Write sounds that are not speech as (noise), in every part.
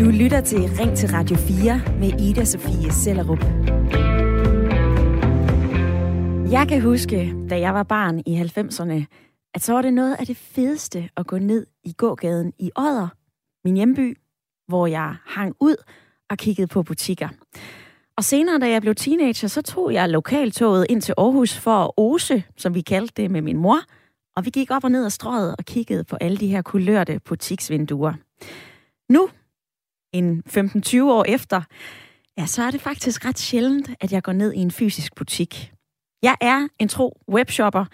Du lytter til Ring til Radio 4 med Ida Sofie Sellerup. Jeg kan huske, da jeg var barn i 90'erne, at så var det noget af det fedeste at gå ned i gågaden i Odder, min hjemby, hvor jeg hang ud og kiggede på butikker. Og senere, da jeg blev teenager, så tog jeg lokaltoget ind til Aarhus for at ose, som vi kaldte det med min mor, og vi gik op og ned ad strøget og kiggede på alle de her kulørte butiksvinduer. Nu, en 15-20 år efter, ja, så er det faktisk ret sjældent, at jeg går ned i en fysisk butik. Jeg er en tro webshopper.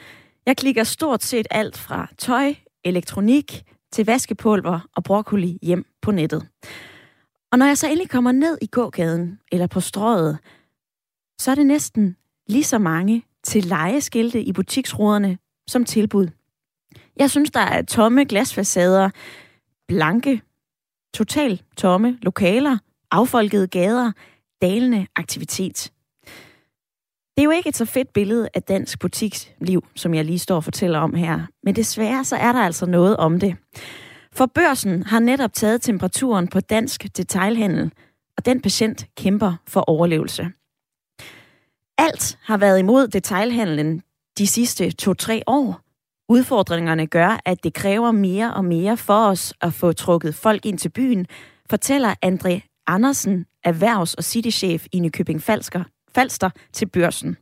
Jeg klikker stort set alt fra tøj, elektronik til vaskepulver og broccoli hjem på nettet. Og når jeg så endelig kommer ned i gågaden eller på strøget, så er det næsten lige så mange til lejeskilte i butiksruderne som tilbud. Jeg synes, der er tomme glasfacader, blanke, totalt tomme lokaler, affolkede gader, dalende aktivitet. Det er jo ikke et så fedt billede af dansk butiksliv, som jeg lige står og fortæller om her. Men desværre så er der altså noget om det. For børsen har netop taget temperaturen på dansk detailhandel, og den patient kæmper for overlevelse. Alt har været imod detailhandlen de sidste to-tre år. Udfordringerne gør, at det kræver mere og mere for os at få trukket folk ind til byen, fortæller André Andersen, erhvervs- og citychef i Nykøbing Falster, Falster til børsen.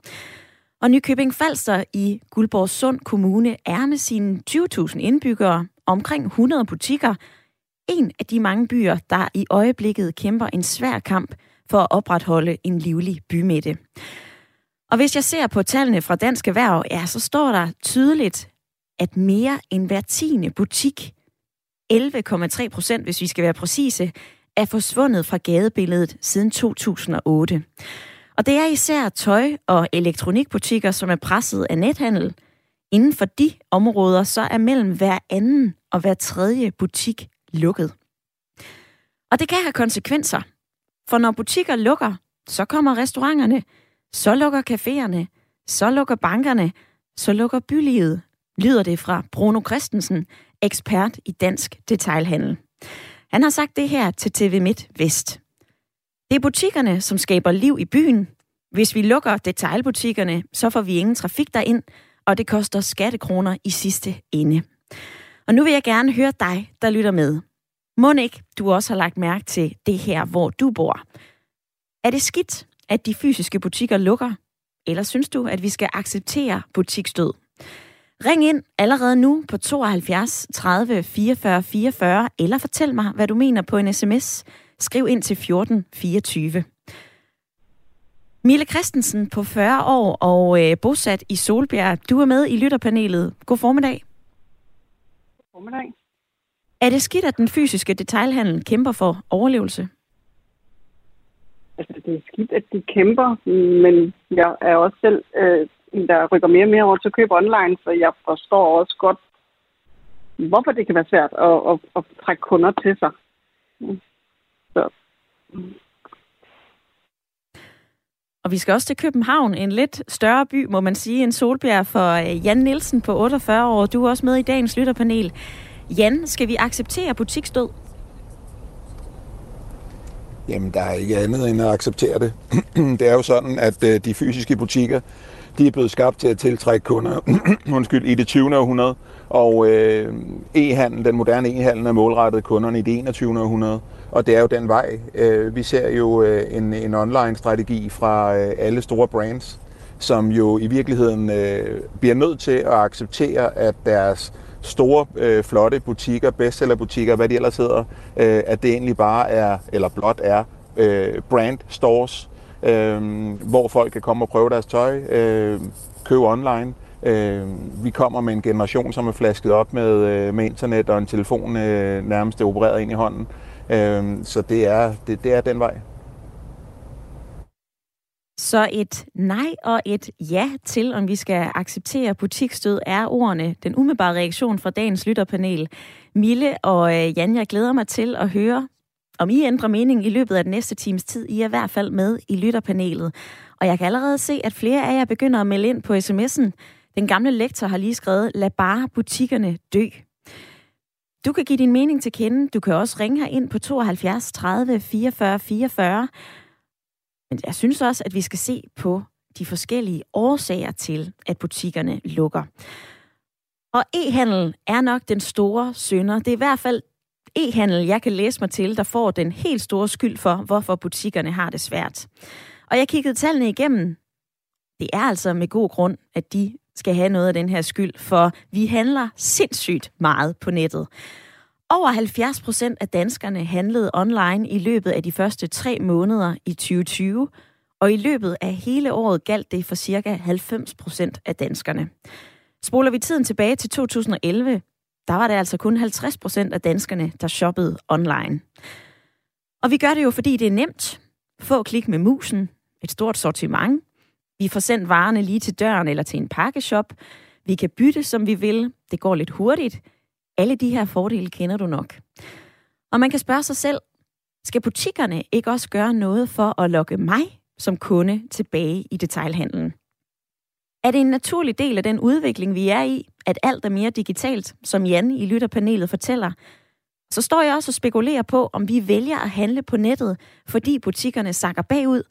Og Nykøbing Falster i Guldborg Sund Kommune er med sine 20.000 indbyggere omkring 100 butikker en af de mange byer, der i øjeblikket kæmper en svær kamp for at opretholde en livlig bymidte. Og hvis jeg ser på tallene fra Dansk Erhverv, ja, så står der tydeligt, at mere end hver tiende butik, 11,3 procent, hvis vi skal være præcise, er forsvundet fra gadebilledet siden 2008. Og det er især tøj- og elektronikbutikker, som er presset af nethandel. Inden for de områder, så er mellem hver anden og hver tredje butik lukket. Og det kan have konsekvenser. For når butikker lukker, så kommer restauranterne, så lukker caféerne, så lukker bankerne, så lukker bylivet, lyder det fra Bruno Christensen, ekspert i dansk detailhandel. Han har sagt det her til TV Midt Vest. Det er butikkerne, som skaber liv i byen. Hvis vi lukker detailbutikkerne, så får vi ingen trafik derind, og det koster skattekroner i sidste ende. Og nu vil jeg gerne høre dig, der lytter med. Må ikke, du også har lagt mærke til det her, hvor du bor. Er det skidt, at de fysiske butikker lukker? Eller synes du, at vi skal acceptere butiksdød? Ring ind allerede nu på 72 30 44 44, eller fortæl mig, hvad du mener på en sms. Skriv ind til 14 24. Mille Christensen på 40 år og øh, bosat i Solbjerg. Du er med i lytterpanelet. God formiddag. God formiddag. Er det skidt, at den fysiske detailhandel kæmper for overlevelse? Altså, det er skidt, at de kæmper, men jeg er også selv øh, en, der rykker mere og mere over til at købe online, så jeg forstår også godt, hvorfor det kan være svært at, at, at trække kunder til sig. Mm. Så. Og vi skal også til København, en lidt større by, må man sige, end Solbjerg for øh, Jan Nielsen på 48 år. Du er også med i dagens lytterpanel. Jan, skal vi acceptere butiksdød? Jamen, der er ikke andet end at acceptere det. (clears throat) det er jo sådan, at øh, de fysiske butikker, de er blevet skabt til at tiltrække kunder (clears throat) undskyld, i det 20. århundrede, og øh, e-handel, den moderne e-handel er målrettet kunderne i det 21. århundrede, og det er jo den vej. Øh, vi ser jo øh, en, en online-strategi fra øh, alle store brands, som jo i virkeligheden øh, bliver nødt til at acceptere, at deres store, øh, flotte butikker, bestsellerbutikker, hvad de ellers hedder, øh, at det egentlig bare er, eller blot er, øh, brand stores, øh, hvor folk kan komme og prøve deres tøj, øh, købe online. Øh, vi kommer med en generation, som er flasket op med, øh, med internet og en telefon øh, nærmest opereret ind i hånden. Øh, så det er, det, det er den vej. Så et nej og et ja til, om vi skal acceptere butikstød, er ordene den umiddelbare reaktion fra dagens lytterpanel. Mille og øh, Jan, jeg glæder mig til at høre, om I ændrer mening i løbet af den næste times tid. I er i hvert fald med i lytterpanelet. Og jeg kan allerede se, at flere af jer begynder at melde ind på sms'en. Den gamle lektor har lige skrevet, lad bare butikkerne dø. Du kan give din mening til kende. Du kan også ringe her ind på 72 30 44 44. Men jeg synes også, at vi skal se på de forskellige årsager til, at butikkerne lukker. Og e-handel er nok den store synder. Det er i hvert fald e-handel, jeg kan læse mig til, der får den helt store skyld for, hvorfor butikkerne har det svært. Og jeg kiggede tallene igennem. Det er altså med god grund, at de skal have noget af den her skyld, for vi handler sindssygt meget på nettet. Over 70 procent af danskerne handlede online i løbet af de første tre måneder i 2020, og i løbet af hele året galt det for cirka 90 procent af danskerne. Spoler vi tiden tilbage til 2011, der var det altså kun 50 procent af danskerne, der shoppede online. Og vi gør det jo, fordi det er nemt. Få klik med musen, et stort sortiment. Vi får sendt varerne lige til døren eller til en pakkeshop. Vi kan bytte, som vi vil. Det går lidt hurtigt. Alle de her fordele kender du nok. Og man kan spørge sig selv, skal butikkerne ikke også gøre noget for at lokke mig som kunde tilbage i detailhandlen? Er det en naturlig del af den udvikling, vi er i, at alt er mere digitalt, som Jan i lytterpanelet fortæller, så står jeg også og spekulerer på, om vi vælger at handle på nettet, fordi butikkerne sakker bagud,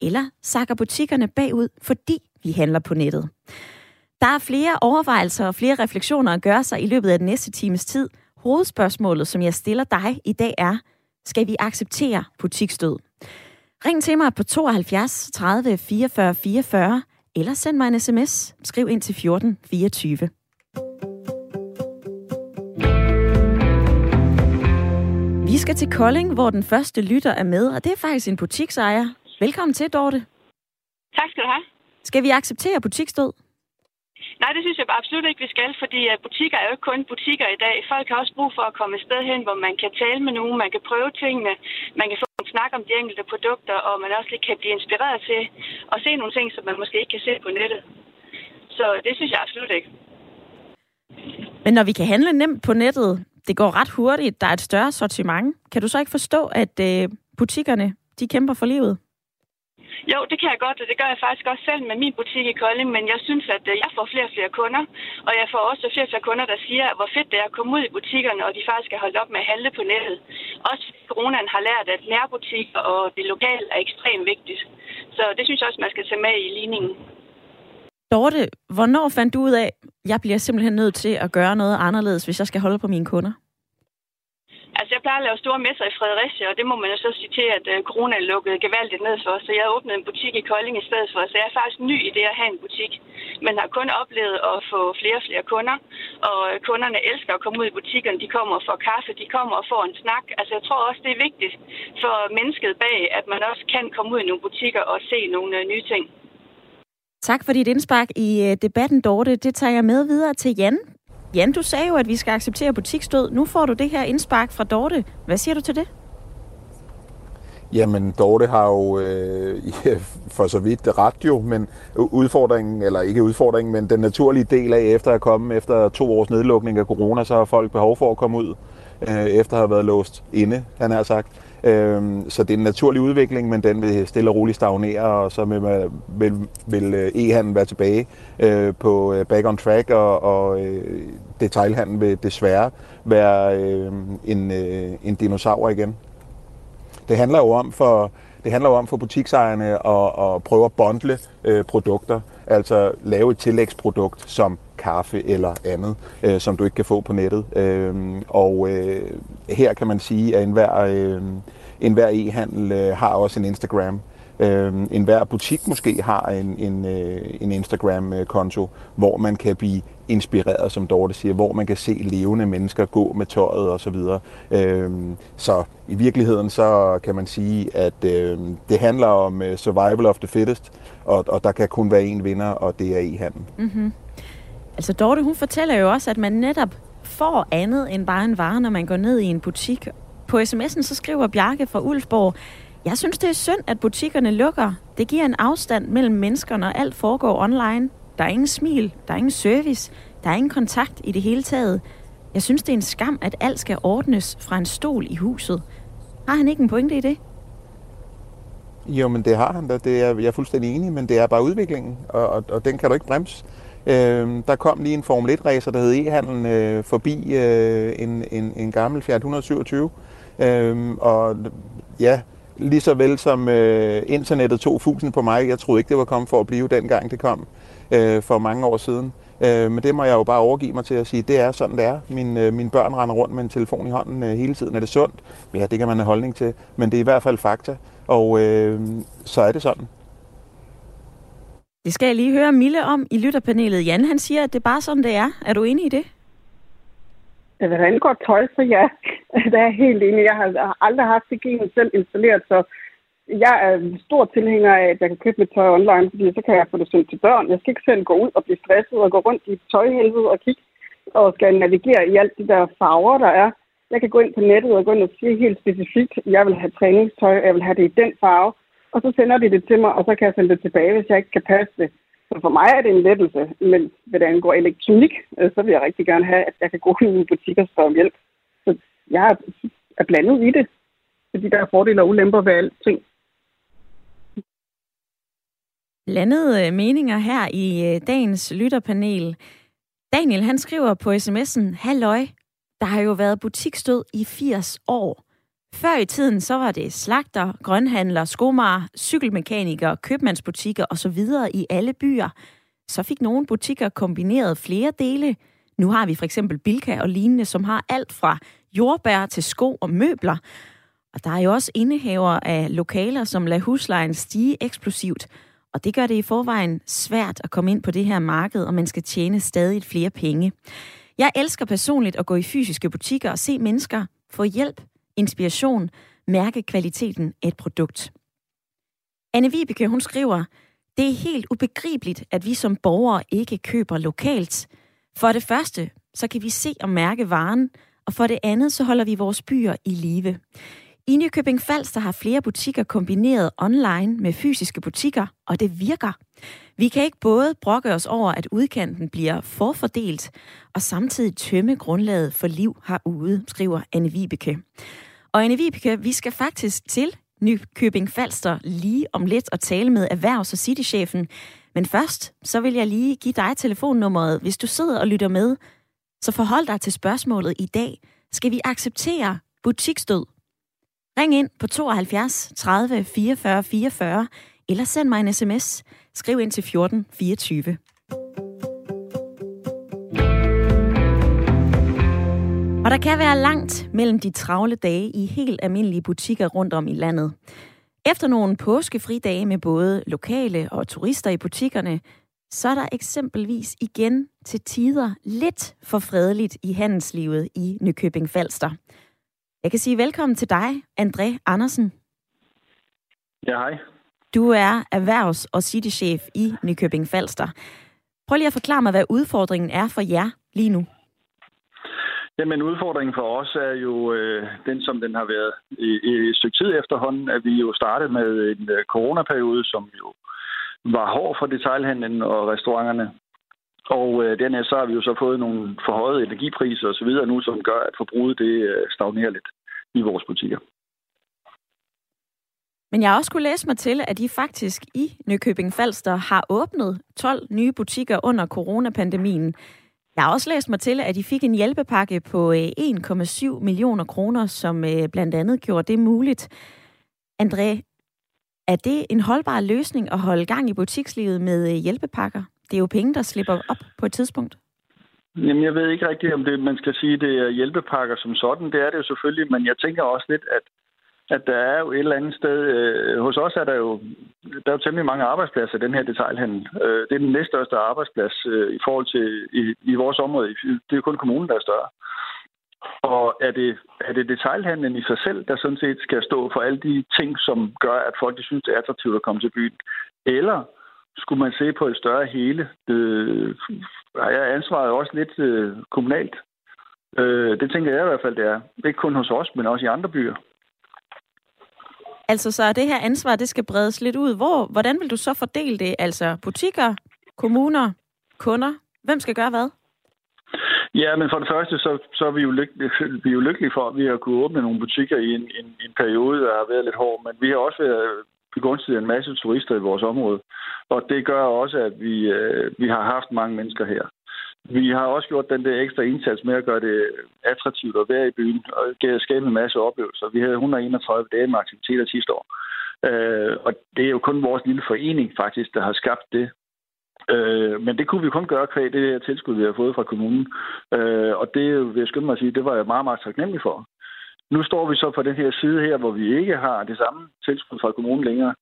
eller sakker butikkerne bagud, fordi vi handler på nettet. Der er flere overvejelser og flere refleksioner at gøre sig i løbet af den næste times tid. Hovedspørgsmålet, som jeg stiller dig i dag er, skal vi acceptere butiksdød? Ring til mig på 72 30 44 44, eller send mig en sms. Skriv ind til 14 24. Vi skal til Kolding, hvor den første lytter er med, og det er faktisk en butiksejer. Velkommen til, Dorte. Tak skal du have. Skal vi acceptere butiksdød? Nej, det synes jeg absolut ikke, vi skal, fordi øh, butikker er jo ikke kun butikker i dag. Folk har også brug for at komme et sted hen, hvor man kan tale med nogen, man kan prøve tingene, man kan få en snak om de enkelte produkter, og man også lige kan blive inspireret til at se nogle ting, som man måske ikke kan se på nettet. Så det synes jeg absolut ikke. Men når vi kan handle nemt på nettet, det går ret hurtigt, der er et større sortiment, kan du så ikke forstå, at øh, butikkerne de kæmper for livet? Jo, det kan jeg godt, og det gør jeg faktisk også selv med min butik i Kolding, men jeg synes, at øh, jeg får flere og flere kunder, og jeg får også flere og flere kunder, der siger, hvor fedt det er at komme ud i butikkerne, og de faktisk skal holde op med at handle på nettet. Også coronaen har lært, at nærbutikker og det lokale er ekstremt vigtigt. Så det synes jeg også, man skal tage med i ligningen. Dorte, hvornår fandt du ud af, at jeg bliver simpelthen nødt til at gøre noget anderledes, hvis jeg skal holde på mine kunder? Altså, jeg plejer at lave store messer i Fredericia, og det må man jo så sige til, at øh, corona lukkede gevaldigt ned for. Så jeg åbnede en butik i Kolding i stedet for. Så jeg er faktisk ny i det at have en butik. Men har kun oplevet at få flere og flere kunder. Og øh, kunderne elsker at komme ud i butikkerne. De kommer for kaffe, de kommer og får en snak. Altså, jeg tror også, det er vigtigt for mennesket bag, at man også kan komme ud i nogle butikker og se nogle øh, nye ting. Tak for dit indspark i debatten, Dorte. Det tager jeg med videre til Jan Jan, du sagde jo, at vi skal acceptere butikstød. Nu får du det her indspark fra Dorte. Hvad siger du til det? Jamen, Dorte har jo øh, (laughs) for så vidt ret jo, men udfordringen, eller ikke udfordringen, men den naturlige del af, efter at komme efter to års nedlukning af corona, så har folk behov for at komme ud, øh, efter at have været låst inde, han har sagt. Øhm, så det er en naturlig udvikling, men den vil stille og roligt stagnere, og så vil, vil, vil øh, e-handlen være tilbage øh, på øh, back on track, og, og øh, detailhandlen vil desværre være øh, en, øh, en dinosaur igen. Det handler jo om for, det handler jo om for butiksejerne at, at prøve at bundle øh, produkter, altså lave et tillægsprodukt som kaffe eller andet, øh, som du ikke kan få på nettet. Øh, og øh, her kan man sige, at enhver, øh, enhver e-handel øh, har også en Instagram. Øh, en hver butik måske har en, en, øh, en Instagram-konto, hvor man kan blive inspireret, som Dorte siger, hvor man kan se levende mennesker gå med tøjet og så videre. Øh, så i virkeligheden så kan man sige, at øh, det handler om øh, survival of the fittest, og, og der kan kun være én vinder, og det er e-handel. Mm-hmm. Altså Dorte, hun fortæller jo også, at man netop får andet end bare en vare, når man går ned i en butik. På sms'en så skriver Bjarke fra Ulfborg, jeg synes, det er synd, at butikkerne lukker. Det giver en afstand mellem mennesker, når alt foregår online. Der er ingen smil, der er ingen service, der er ingen kontakt i det hele taget. Jeg synes, det er en skam, at alt skal ordnes fra en stol i huset. Har han ikke en pointe i det? Jo, men det har han da. Det er, jeg er fuldstændig enig, men det er bare udviklingen, og, og, og den kan du ikke bremse. Øh, der kom lige en Formel 1-racer, der hed e-handlen, øh, forbi øh, en, en, en gammel Fiat 127. Øh, og ja, lige så vel som øh, internettet tog fusen på mig. Jeg troede ikke, det var kommet for at blive dengang det kom øh, for mange år siden. Øh, men det må jeg jo bare overgive mig til at sige, det er sådan, det er. Min, øh, mine børn render rundt med en telefon i hånden øh, hele tiden. Er det sundt? Ja, det kan man have holdning til. Men det er i hvert fald fakta, og øh, så er det sådan. Det skal jeg lige høre Mille om i lytterpanelet. Jan, han siger, at det er bare sådan, det er. Er du enig i det? Øh, Hvad der angår tøj, så ja, (laughs) det er helt enig. Jeg har aldrig haft det gen selv installeret, så jeg er stor tilhænger af, at jeg kan købe mit tøj online, fordi så kan jeg få det sendt til børn. Jeg skal ikke selv gå ud og blive stresset og gå rundt i tøjhelvede og kigge og skal navigere i alt de der farver, der er. Jeg kan gå ind på nettet og gå ind og sige helt specifikt, at jeg vil have træningstøj, jeg vil have det i den farve, og så sender de det til mig, og så kan jeg sende det tilbage, hvis jeg ikke kan passe det. Så for mig er det en lettelse, men hvad det angår elektronik, øh, så vil jeg rigtig gerne have, at jeg kan gå (laughs) i i butikker og spørge om hjælp. Så jeg er blandet i det, fordi der er fordele og ulemper ved alting. Landede øh, meninger her i øh, dagens lytterpanel. Daniel han skriver på sms'en, Halløj, der har jo været butikstød i 80 år. Før i tiden, så var det slagter, grønhandler, skomager, cykelmekanikere, købmandsbutikker osv. i alle byer. Så fik nogle butikker kombineret flere dele. Nu har vi for eksempel Bilka og lignende, som har alt fra jordbær til sko og møbler. Og der er jo også indehaver af lokaler, som lader huslejen stige eksplosivt. Og det gør det i forvejen svært at komme ind på det her marked, og man skal tjene stadig flere penge. Jeg elsker personligt at gå i fysiske butikker og se mennesker få hjælp inspiration, mærke kvaliteten af et produkt. Anne Vibeke, hun skriver, det er helt ubegribeligt, at vi som borgere ikke køber lokalt. For det første, så kan vi se og mærke varen, og for det andet, så holder vi vores byer i live. I Nykøbing Falster har flere butikker kombineret online med fysiske butikker, og det virker. Vi kan ikke både brokke os over, at udkanten bliver forfordelt, og samtidig tømme grundlaget for liv herude, skriver Anne Vibeke. Og Anne Vibeke, vi skal faktisk til Nykøbing Falster lige om lidt og tale med erhvervs- og citychefen. Men først, så vil jeg lige give dig telefonnummeret. Hvis du sidder og lytter med, så forhold dig til spørgsmålet i dag. Skal vi acceptere butiksdød? Ring ind på 72 30 44 44, eller send mig en sms. Skriv ind til 14 24. Og der kan være langt mellem de travle dage i helt almindelige butikker rundt om i landet. Efter nogle påskefridage med både lokale og turister i butikkerne, så er der eksempelvis igen til tider lidt for fredeligt i handelslivet i Nykøbing Falster. Jeg kan sige velkommen til dig, André Andersen. Ja, hej. Du er erhvervs- og citychef i Nykøbing Falster. Prøv lige at forklare mig, hvad udfordringen er for jer lige nu. Jamen udfordringen for os er jo øh, den, som den har været i, i et stykke tid efterhånden, at vi jo startede med en øh, coronaperiode, som jo var hård for detailhandlen og restauranterne. Og øh, dernæst så har vi jo så fået nogle forhøjede energipriser osv. nu, som gør, at forbruget det øh, stagnerer lidt i vores butikker. Men jeg har også kunne læse mig til, at I faktisk i Nykøbing Falster har åbnet 12 nye butikker under coronapandemien. Jeg har også læst mig til, at I fik en hjælpepakke på øh, 1,7 millioner kroner, som øh, blandt andet gjorde det muligt. André, er det en holdbar løsning at holde gang i butikslivet med øh, hjælpepakker? Det er jo penge, der slipper op på et tidspunkt. Jamen, jeg ved ikke rigtigt, om det, man skal sige, det er hjælpepakker som sådan. Det er det jo selvfølgelig, men jeg tænker også lidt, at at der er jo et eller andet sted... Øh, hos os er der jo, der er jo temmelig mange arbejdspladser i den her detailhandel. Øh, det er den næststørste arbejdsplads øh, i forhold til i, i vores område. Det er jo kun kommunen, der er større. Og er det, er det detailhandlen i sig selv, der sådan set skal stå for alle de ting, som gør, at folk de synes, det er attraktivt at komme til byen? Eller skulle man se på et større hele? Øh, er ansvaret også lidt øh, kommunalt? Øh, det tænker jeg i hvert fald, det er. Ikke kun hos os, men også i andre byer. Altså, så det her ansvar, det skal bredes lidt ud. Hvor, hvordan vil du så fordele det? Altså, butikker, kommuner, kunder? Hvem skal gøre hvad? Ja, men for det første, så, så er vi jo, lykkelige, vi er jo lykkelige for, at vi har kunnet åbne nogle butikker i en, en, en periode, der har været lidt hård. Men vi har også været begunstiget en masse turister i vores område. Og det gør også, at vi, øh, vi har haft mange mennesker her. Vi har også gjort den der ekstra indsats med at gøre det attraktivt at være i byen og skabe en masse oplevelser. Vi havde 131 dage med aktiviteter sidste år. Øh, og det er jo kun vores lille forening faktisk, der har skabt det. Øh, men det kunne vi kun gøre kvæg det her tilskud, vi har fået fra kommunen. Øh, og det vil jeg skynde mig at sige, det var jeg meget, meget taknemmelig for. Nu står vi så på den her side her, hvor vi ikke har det samme tilskud fra kommunen længere.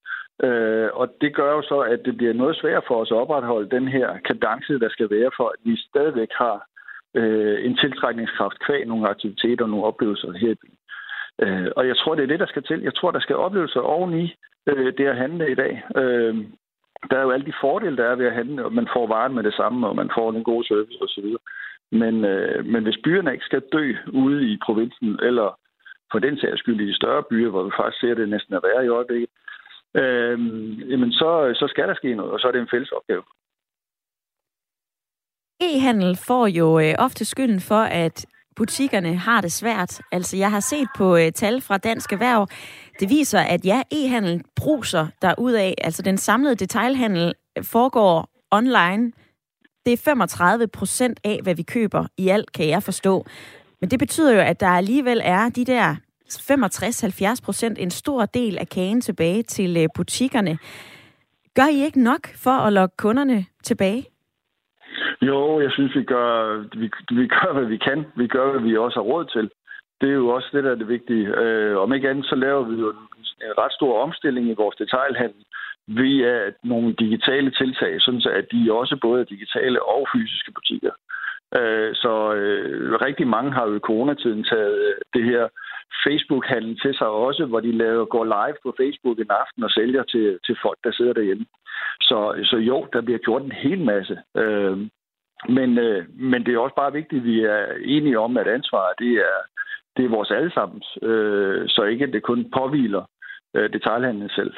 Øh, og det gør jo så, at det bliver noget svært for os at opretholde den her kadence, der skal være for, at vi stadigvæk har øh, en tiltrækningskraft kvæg nogle aktiviteter og nogle oplevelser her i byen. Øh, og jeg tror, det er det, der skal til. Jeg tror, der skal oplevelser oveni øh, det at handle i dag. Øh, der er jo alle de fordele, der er ved at handle, og man får varen med det samme, og man får en god service osv. Men, øh, men hvis byerne ikke skal dø ude i provinsen, eller den sags skyld i de større byer, hvor vi faktisk ser det næsten at være i øjeblikket, øh, jamen så, så skal der ske noget, og så er det en fælles opgave. E-handel får jo øh, ofte skylden for, at butikkerne har det svært. Altså, jeg har set på øh, tal fra Dansk Erhverv, det viser, at ja, e-handel bruser af. Altså, den samlede detailhandel øh, foregår online. Det er 35 procent af, hvad vi køber i alt, kan jeg forstå. Men det betyder jo, at der alligevel er de der 65-70 procent, en stor del af kagen tilbage til øh, butikkerne. Gør I ikke nok for at lokke kunderne tilbage? Jo, jeg synes, vi gør, vi, vi gør, hvad vi kan. Vi gør, hvad vi også har råd til. Det er jo også det, der er det vigtige. Øh, om ikke andet, så laver vi jo en, en ret stor omstilling i vores detailhandel via nogle digitale tiltag, sådan så at de også både er digitale og fysiske butikker. Øh, så øh, rigtig mange har jo i coronatiden taget øh, det her Facebook-handel til sig også, hvor de laver, går live på Facebook en aften og sælger til, til folk, der sidder derhjemme. Så, så jo, der bliver gjort en hel masse. Øh, men, øh, men det er også bare vigtigt, at vi er enige om, at ansvaret det er, det er vores allesammens, øh, så ikke at det kun påviler øh, detaljhandlen selv.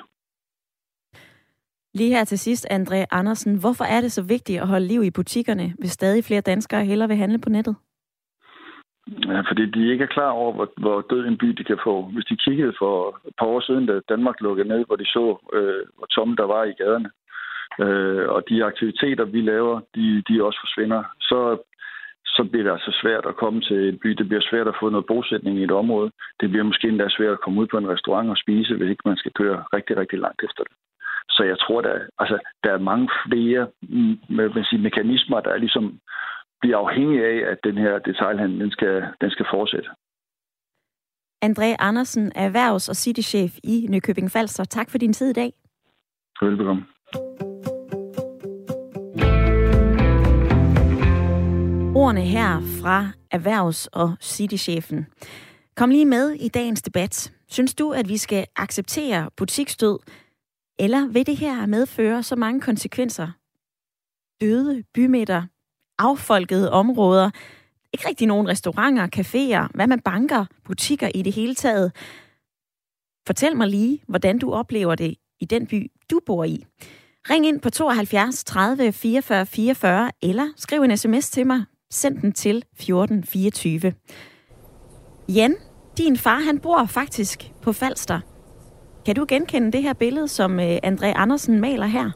Lige her til sidst, André Andersen. Hvorfor er det så vigtigt at holde liv i butikkerne, hvis stadig flere danskere hellere vil handle på nettet? Ja, fordi de ikke er klar over, hvor, hvor død en by de kan få. Hvis de kiggede for et par år siden, da Danmark lukkede ned, hvor de så, øh, hvor tomme der var i gaderne, øh, og de aktiviteter, vi laver, de, de også forsvinder, så, så bliver det altså svært at komme til en by. Det bliver svært at få noget bosætning i et område. Det bliver måske endda svært at komme ud på en restaurant og spise, hvis ikke man skal køre rigtig, rigtig langt efter det. Så jeg tror, der, altså, der er mange flere mm, med, sige, mekanismer, der er ligesom bliver afhængige af, at den her detailhandel den skal, den skal fortsætte. André Andersen, erhvervs- og citychef i Nykøbing Falster. Tak for din tid i dag. Velbekomme. Ordene her fra erhvervs- og citychefen. Kom lige med i dagens debat. Synes du, at vi skal acceptere butiksdød, eller vil det her medføre så mange konsekvenser? Døde bymidter, affolkede områder, ikke rigtig nogen restauranter, caféer, hvad med banker, butikker i det hele taget. Fortæl mig lige, hvordan du oplever det i den by, du bor i. Ring ind på 72 30 44 44, eller skriv en sms til mig. Send den til 1424. Jan, din far, han bor faktisk på Falster. Kan du genkende det her billede, som øh, André Andersen maler her?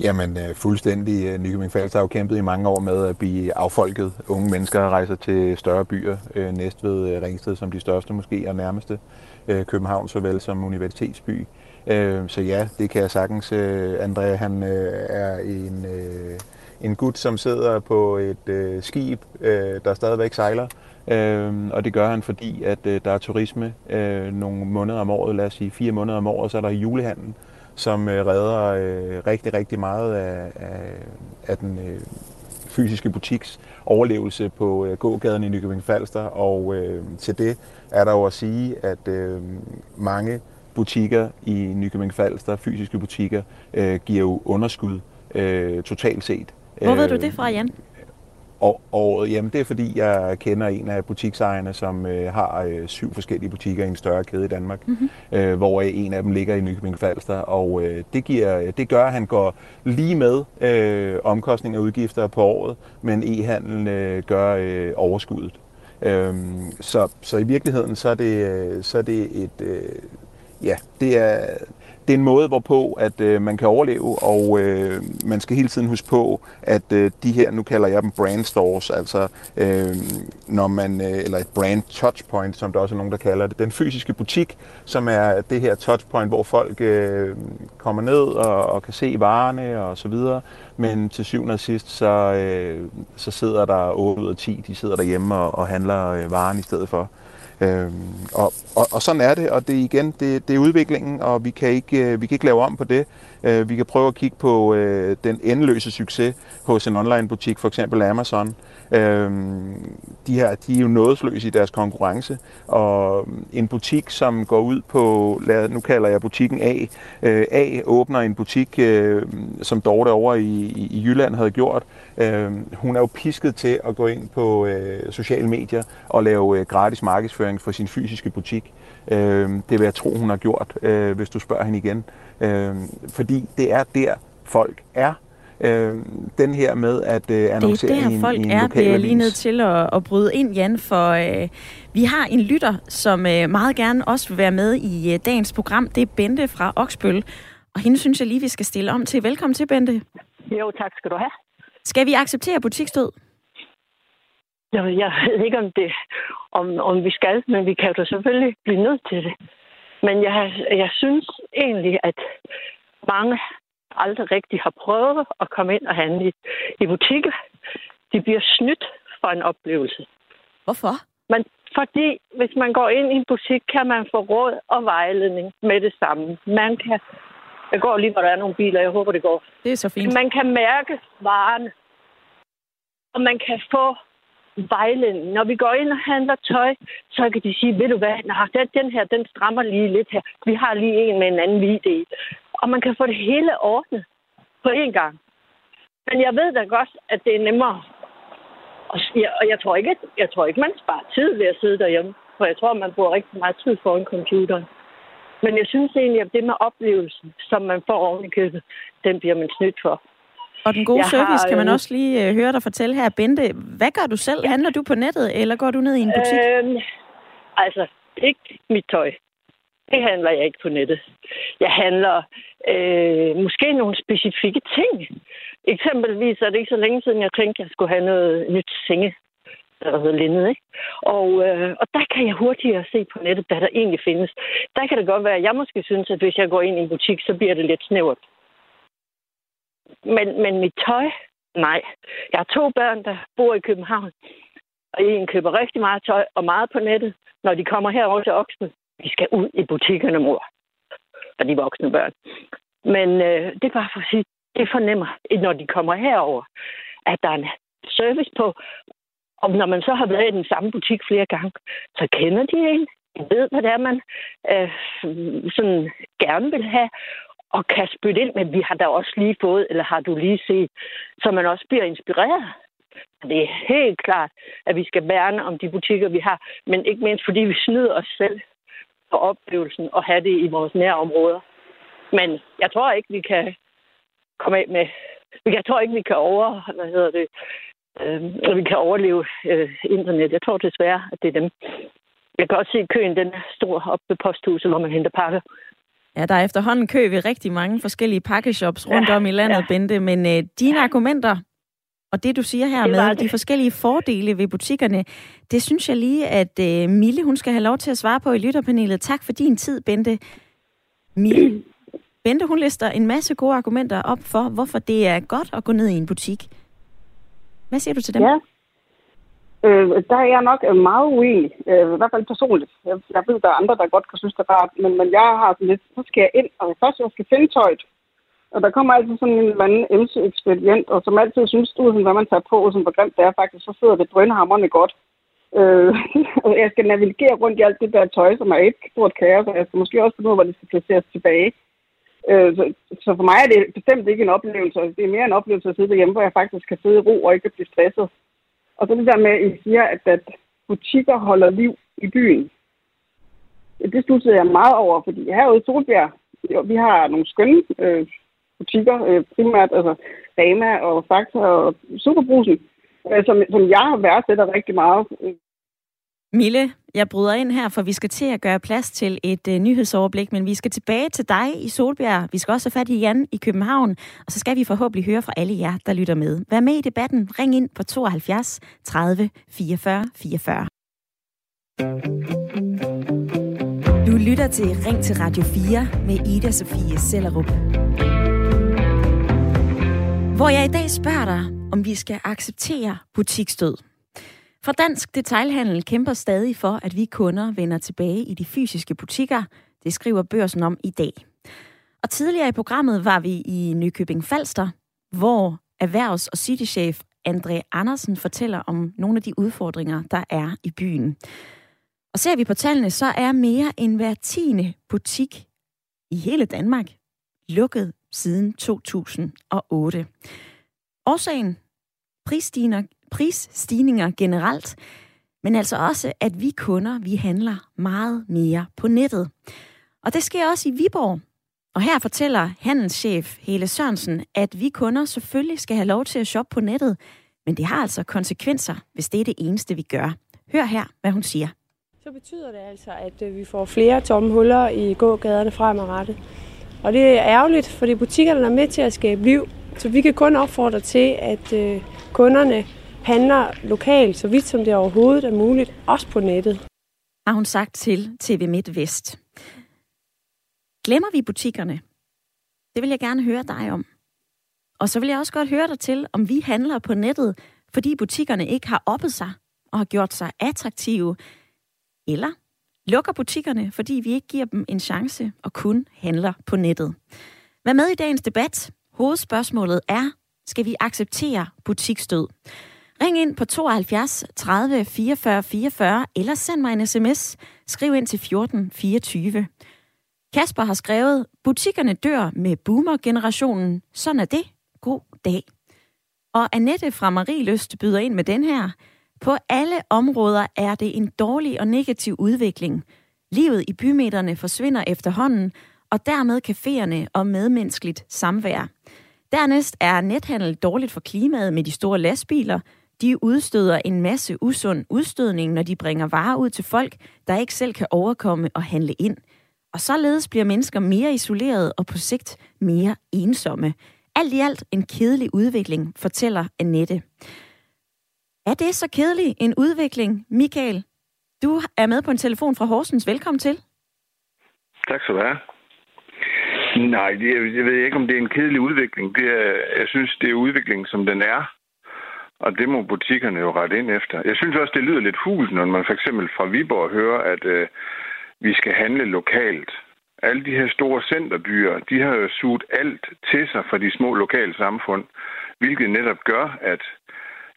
Jamen øh, fuldstændig. Øh, Nykøbing Falster har jo kæmpet i mange år med at blive affolket. Unge mennesker rejser til større byer, Næstved, Ringsted som de største måske og nærmeste. København såvel som universitetsby. Så ja, det kan jeg sagtens. André han er en, en gut, som sidder på et skib, der stadigvæk sejler Øh, og det gør han, fordi at øh, der er turisme øh, nogle måneder om året, lad os sige fire måneder om året, så er der julehandel, som øh, redder øh, rigtig, rigtig meget af, af, af den øh, fysiske butiks overlevelse på øh, gågaden i Nykøbing Falster. Og øh, til det er der jo at sige, at øh, mange butikker i Nykøbing Falster, fysiske butikker, øh, giver jo underskud øh, totalt set. Hvor ved du det fra, Jan? Og, jamen, det er fordi, jeg kender en af butiksejerne, som øh, har øh, syv forskellige butikker i en større kæde i Danmark, mm-hmm. øh, hvor en af dem ligger i Nykøbing Falster. Og øh, det, giver, det gør, at han går lige med øh, omkostninger og udgifter på året, men e-handlen øh, gør øh, overskuddet. Øh, så, så i virkeligheden så er det, øh, så er det et, øh, ja, det er, det er en måde, hvorpå at øh, man kan overleve, og øh, man skal hele tiden huske på, at øh, de her, nu kalder jeg dem brand stores, altså øh, når man, øh, eller et brand touchpoint, som der også er nogen, der kalder det, den fysiske butik, som er det her touchpoint, hvor folk øh, kommer ned og, og kan se varerne og så videre, men til syvende og sidst, så, øh, så sidder der 8 ud af 10, de sidder derhjemme og, og handler øh, varen i stedet for. Øhm, og, og, og sådan er det, og det igen, det, det er udviklingen, og vi kan ikke, øh, vi kan ikke lave om på det. Øh, vi kan prøve at kigge på øh, den endeløse succes hos en online butik, for eksempel Amazon. Øhm, de her, de er jo nådesløse i deres konkurrence, og en butik, som går ud på, lad, nu kalder jeg butikken A, øh, A åbner en butik, øh, som Dorte over i, i, i Jylland havde gjort. Øh, hun er jo pisket til at gå ind på øh, sociale medier og lave øh, gratis markedsføring for sin fysiske butik. Øh, det vil jeg tro, hun har gjort, øh, hvis du spørger hende igen. Øh, fordi det er der, folk er øh, den her med at øh, annoncere Det er der, i en, folk i en er, bliver jeg lige nødt til at, at bryde ind, Jan, for øh, vi har en lytter, som øh, meget gerne også vil være med i øh, dagens program. Det er Bente fra Oksbøl, og hende synes jeg lige, vi skal stille om til. Velkommen til, Bente. Jo, tak skal du have. Skal vi acceptere butiksdød? Jeg, jeg ved ikke, om, det, om, om vi skal, men vi kan jo selvfølgelig blive nødt til det. Men jeg, jeg synes egentlig, at mange aldrig rigtig har prøvet at komme ind og handle i, i butikker. De bliver snydt for en oplevelse. Hvorfor? Men fordi hvis man går ind i en butik, kan man få råd og vejledning med det samme. Man kan... Jeg går lige, hvor der er nogle biler. Jeg håber, det går. Det er så fint. Man kan mærke varerne, og man kan få vejledning. Når vi går ind og handler tøj, så kan de sige, ved du hvad, Nå, den, den her, den strammer lige lidt her. Vi har lige en med en anden video. Og man kan få det hele ordnet på én gang. Men jeg ved da godt, at det er nemmere. Og jeg, og jeg tror ikke, jeg tror ikke, man sparer tid ved at sidde derhjemme. For jeg tror, man bruger rigtig meget tid foran computeren. Men jeg synes egentlig, at det med oplevelsen, som man får oven i købet, den bliver man snydt for. Og den gode Jeg service har, kan man øh, også lige øh, høre dig fortælle her. Bente, hvad gør du selv? Handler du på nettet, eller går du ned i en butik? Øhm, altså, ikke mit tøj. Det handler jeg ikke på nettet. Jeg handler øh, måske nogle specifikke ting. Eksempelvis er det ikke så længe siden, jeg tænkte, at jeg skulle have noget nyt senge der hedder Lindet, ikke? Og, øh, og der kan jeg hurtigere se på nettet, hvad der egentlig findes. Der kan det godt være, at jeg måske synes, at hvis jeg går ind i en butik, så bliver det lidt snævert. Men, men mit tøj, nej. Jeg har to børn, der bor i København. Og en køber rigtig meget tøj og meget på nettet, når de kommer herover til Oksen. Vi skal ud i butikkerne, mor. Og de voksne børn. Men øh, det er bare for at sige, det fornemmer, når de kommer herover, at der er en service på. Og når man så har været i den samme butik flere gange, så kender de en. De ved, hvad det er, man øh, sådan gerne vil have og kan spytte ind med, vi har da også lige fået, eller har du lige set, så man også bliver inspireret. Det er helt klart, at vi skal værne om de butikker, vi har, men ikke mindst fordi vi snyder os selv for oplevelsen og have det i vores nærområder. Men jeg tror ikke, vi kan komme af med... Jeg tror ikke, vi kan over... Hvad hedder det? Øh, vi kan overleve øh, internet. Jeg tror desværre, at det er dem. Jeg kan også se, at køen den er stor oppe ved posthuset, hvor man henter pakker. Ja, der er efterhånden kø ved rigtig mange forskellige pakkeshops rundt Ja, om i landet, ja. Bente. Men øh, dine argumenter, og det du siger her Det med de forskellige fordele ved butikkerne, det synes jeg lige, at øh, Mille hun skal have lov til at svare på i lytterpanelet. Tak for din tid, Bente. Mille, Bente hun lister en masse gode argumenter op for, hvorfor det er godt at gå ned i en butik. Hvad siger du til dem? Ja. Øh, der er jeg nok øh, meget uenig, øh, i hvert fald personligt. Jeg, jeg ved, der er andre, der godt kan synes, det er rart, men, men jeg har sådan lidt, så skal jeg ind, og først jeg skal finde tøjet. Og der kommer altid sådan en eller anden MC-ekspedient, og som altid synes, du sådan, hvad man tager på, som hvor grimt det er faktisk, så sidder det drønhammerne godt. Øh, (laughs) og jeg skal navigere rundt i alt det der tøj, som er et stort kaos, og jeg skal måske også finde ud af, hvor det skal placeres tilbage. Øh, så, så for mig er det bestemt ikke en oplevelse. Altså, det er mere en oplevelse at sidde derhjemme, hvor jeg faktisk kan sidde i ro og ikke blive stresset. Og så det der med, at I siger, at, at butikker holder liv i byen. Det stussede jeg meget over, fordi herude i Solbjerg, jo, vi har nogle skønne øh, butikker, øh, primært altså Rema og Fakta og Superbrusen, øh, som, som jeg værdsætter rigtig meget. Mille, jeg bryder ind her, for vi skal til at gøre plads til et uh, nyhedsoverblik, men vi skal tilbage til dig i Solbjerg. Vi skal også have fat i Jan i København, og så skal vi forhåbentlig høre fra alle jer, der lytter med. Vær med i debatten. Ring ind på 72 30 44 44. Du lytter til Ring til Radio 4 med Ida Sofie Sellerup. Hvor jeg i dag spørger dig, om vi skal acceptere butikstød. For Dansk Detailhandel kæmper stadig for, at vi kunder vender tilbage i de fysiske butikker. Det skriver børsen om i dag. Og tidligere i programmet var vi i Nykøbing Falster, hvor erhvervs- og citychef André Andersen fortæller om nogle af de udfordringer, der er i byen. Og ser vi på tallene, så er mere end hver tiende butik i hele Danmark lukket siden 2008. Årsagen? Prisstigninger, prisstigninger generelt, men altså også, at vi kunder, vi handler meget mere på nettet. Og det sker også i Viborg. Og her fortæller handelschef Hele Sørensen, at vi kunder selvfølgelig skal have lov til at shoppe på nettet, men det har altså konsekvenser, hvis det er det eneste, vi gør. Hør her, hvad hun siger. Så betyder det altså, at øh, vi får flere tomme huller i gågaderne fremadrettet. Og det er ærgerligt, fordi butikkerne er med til at skabe liv. Så vi kan kun opfordre til, at øh, kunderne handler lokalt, så vidt som det overhovedet er muligt, også på nettet. Har hun sagt til TV MidtVest. Glemmer vi butikkerne? Det vil jeg gerne høre dig om. Og så vil jeg også godt høre dig til, om vi handler på nettet, fordi butikkerne ikke har oppet sig og har gjort sig attraktive, eller lukker butikkerne, fordi vi ikke giver dem en chance og kun handler på nettet. Vær med i dagens debat. Hovedspørgsmålet er, skal vi acceptere butikstød? Ring ind på 72 30 44 44, eller send mig en sms. Skriv ind til 14 24. Kasper har skrevet, butikkerne dør med boomer-generationen. Sådan er det. God dag. Og Annette fra Marieløst byder ind med den her. På alle områder er det en dårlig og negativ udvikling. Livet i bymeterne forsvinder efterhånden, og dermed caféerne og medmenneskeligt samvær. Dernæst er nethandel dårligt for klimaet med de store lastbiler. De udstøder en masse usund udstødning, når de bringer varer ud til folk, der ikke selv kan overkomme og handle ind. Og således bliver mennesker mere isolerede og på sigt mere ensomme. Alt i alt en kedelig udvikling, fortæller Annette. Er det så kedelig en udvikling, Michael? Du er med på en telefon fra Horsens. Velkommen til. Tak skal du have. Nej, det, jeg ved ikke, om det er en kedelig udvikling. Det er, jeg synes, det er udviklingen, som den er. Og det må butikkerne jo rette ind efter. Jeg synes også, det lyder lidt hul, når man for eksempel fra Viborg hører, at øh, vi skal handle lokalt. Alle de her store centerbyer, de har jo suget alt til sig fra de små lokale samfund, hvilket netop gør, at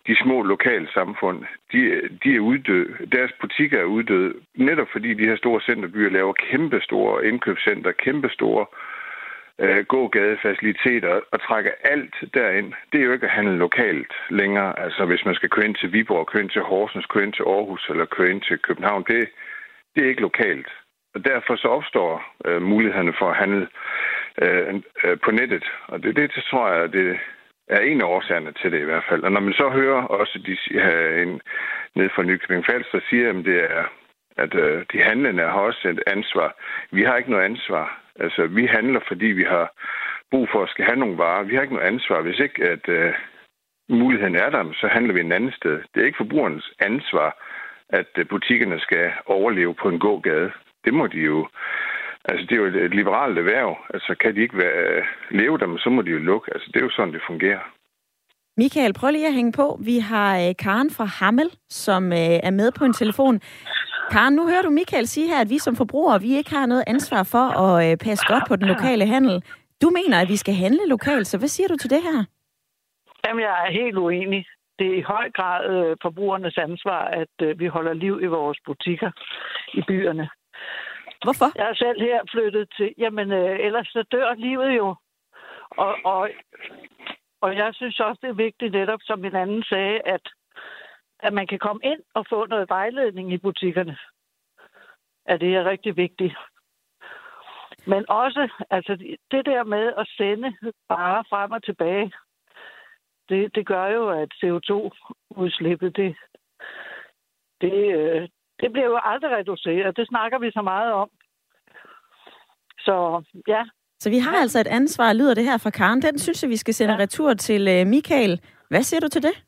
de små lokale samfund, de, de er uddøde. Deres butikker er uddøde, netop fordi de her store centerbyer laver kæmpe store indkøbscenter, kæmpe store øh, Øh, gågadefaciliteter og trækker alt derind. Det er jo ikke at handle lokalt længere. Altså hvis man skal køre ind til Viborg, køre ind til Horsens, køre ind til Aarhus eller køre ind til København, det, det er ikke lokalt. Og derfor så opstår øh, mulighederne for at handle øh, øh, på nettet. Og det, det, det tror jeg, det er en af årsagerne til det i hvert fald. Og når man så hører også de, øh, en, ned fra Nykøbing Falster siger, at det er at øh, de handlende har også et ansvar. Vi har ikke noget ansvar. Altså, vi handler, fordi vi har brug for at skal have nogle varer. Vi har ikke noget ansvar. Hvis ikke at øh, muligheden er der, så handler vi en anden sted. Det er ikke forbrugernes ansvar, at øh, butikkerne skal overleve på en gågade. Det må de jo... Altså, det er jo et, et liberalt erhverv. Altså, kan de ikke være, øh, leve dem, så må de jo lukke. Altså, det er jo sådan, det fungerer. Michael, prøv lige at hænge på. Vi har øh, Karen fra Hammel, som øh, er med på en telefon. Karen, nu hører du Michael sige her, at vi som forbrugere, vi ikke har noget ansvar for at øh, passe godt på den lokale handel. Du mener, at vi skal handle lokalt, så hvad siger du til det her? Jamen, jeg er helt uenig. Det er i høj grad øh, forbrugernes ansvar, at øh, vi holder liv i vores butikker i byerne. Hvorfor? Jeg er selv her flyttet til... Jamen, øh, ellers så dør livet jo. Og, og, og jeg synes også, det er vigtigt netop, som en anden sagde, at at man kan komme ind og få noget vejledning i butikkerne. At det er rigtig vigtigt. Men også, altså det der med at sende bare frem og tilbage, det, det gør jo, at CO2-udslippet, det, det, øh, det bliver jo aldrig reduceret. Det snakker vi så meget om. Så ja. Så vi har altså et ansvar, lyder det her fra Karen. Den synes jeg, vi skal sende ja. retur til uh, Michael. Hvad siger du til det?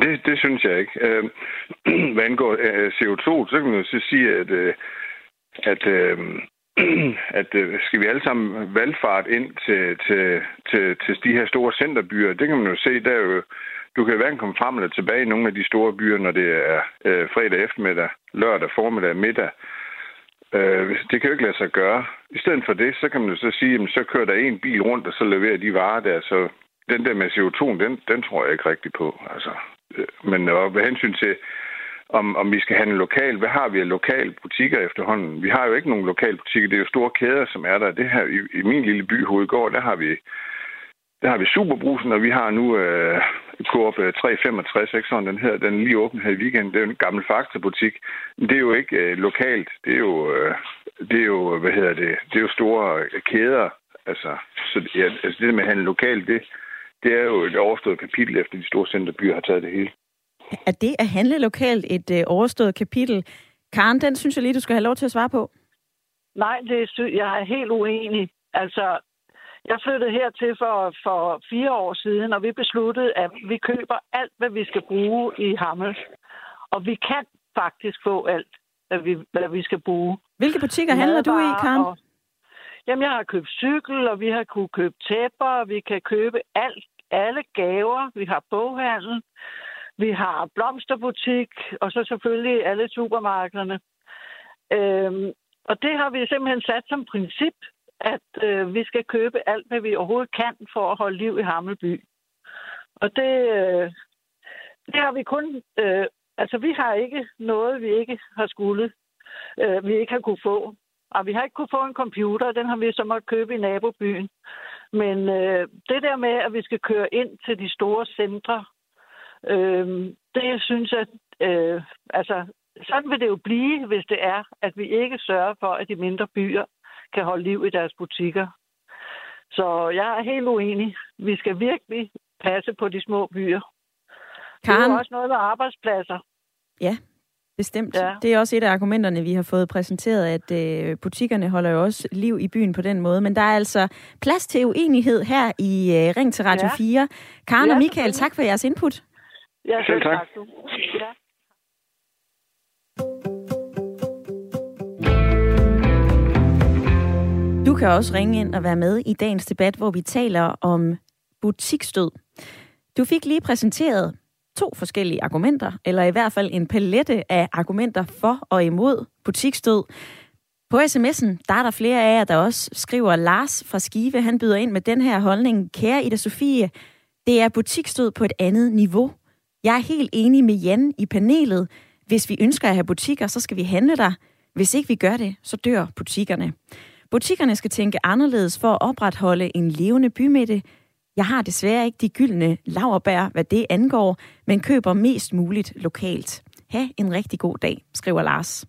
Det, det synes jeg ikke. Øh, (clears throat) hvad angår øh, CO2, så kan man jo så sige, at, øh, at, øh, (clears throat) at øh, skal vi alle sammen valgfart ind til, til, til, til de her store centerbyer, det kan man jo se, der er jo du kan hverken komme frem eller tilbage i nogle af de store byer, når det er øh, fredag eftermiddag, lørdag formiddag, middag. Øh, det kan jo ikke lade sig gøre. I stedet for det, så kan man jo så sige, at så kører der en bil rundt, og så leverer de varer der. Så den der med CO2, den, den tror jeg ikke rigtig på. Altså, Øh, men og med hensyn til, om, om vi skal handle lokalt, hvad har vi af lokale butikker efterhånden? Vi har jo ikke nogen lokale butikker. Det er jo store kæder, som er der. Det her i, i min lille by, Hovedgård, der har vi der har vi Superbrusen, og vi har nu øh, Coop øh, 365, ikke sådan den her, den lige åben her i weekenden. Det er jo en gammel faktabutik. Men det er jo ikke øh, lokalt. Det er jo, øh, det er jo, hvad hedder det, det er jo store øh, kæder. Altså, så ja, altså det med at handle lokalt, det, det er jo et overstået kapitel, efter de store centerbyer har taget det hele. Er det at handle lokalt et øh, overstået kapitel? Karen, den synes jeg lige, du skal have lov til at svare på. Nej, det er, jeg er helt uenig. Altså, jeg flyttede hertil for, for fire år siden, og vi besluttede, at vi køber alt, hvad vi skal bruge i Hammel. Og vi kan faktisk få alt, hvad vi, hvad vi skal bruge. Hvilke butikker handler du i, Karen? Og, jamen, jeg har købt cykel, og vi har kunne købe tæpper, vi kan købe alt, alle gaver. Vi har boghandel, vi har blomsterbutik, og så selvfølgelig alle supermarkederne. Øhm, og det har vi simpelthen sat som princip, at øh, vi skal købe alt, hvad vi overhovedet kan for at holde liv i Hammelby. Og det, øh, det har vi kun... Øh, altså, vi har ikke noget, vi ikke har skulle, øh, vi ikke har kunne få. Og vi har ikke kunne få en computer, den har vi så måttet købe i nabobyen. Men øh, det der med, at vi skal køre ind til de store centre, øh, det synes jeg, øh, altså, sådan vil det jo blive, hvis det er, at vi ikke sørger for, at de mindre byer kan holde liv i deres butikker. Så jeg er helt uenig. Vi skal virkelig passe på de små byer. Karen, det er jo også noget med arbejdspladser. Ja, bestemt. Ja. Det er også et af argumenterne, vi har fået præsenteret, at øh, butikkerne holder jo også liv i byen på den måde. Men der er altså plads til uenighed her i øh, Ring til Radio ja. 4. Karen ja, og Michael, tak for jeres input. Ja, selv tak. Ja. Du kan også ringe ind og være med i dagens debat, hvor vi taler om butikstød. Du fik lige præsenteret to forskellige argumenter, eller i hvert fald en palette af argumenter for og imod butikstød. På sms'en, der er der flere af jer, der også skriver, Lars fra Skive, han byder ind med den her holdning. Kære Ida Sofie, det er butikstød på et andet niveau. Jeg er helt enig med Jan i panelet. Hvis vi ønsker at have butikker, så skal vi handle der. Hvis ikke vi gør det, så dør butikkerne. Butikkerne skal tænke anderledes for at opretholde en levende bymidte. Jeg har desværre ikke de gyldne laverbær, hvad det angår, men køber mest muligt lokalt. Ha' en rigtig god dag, skriver Lars.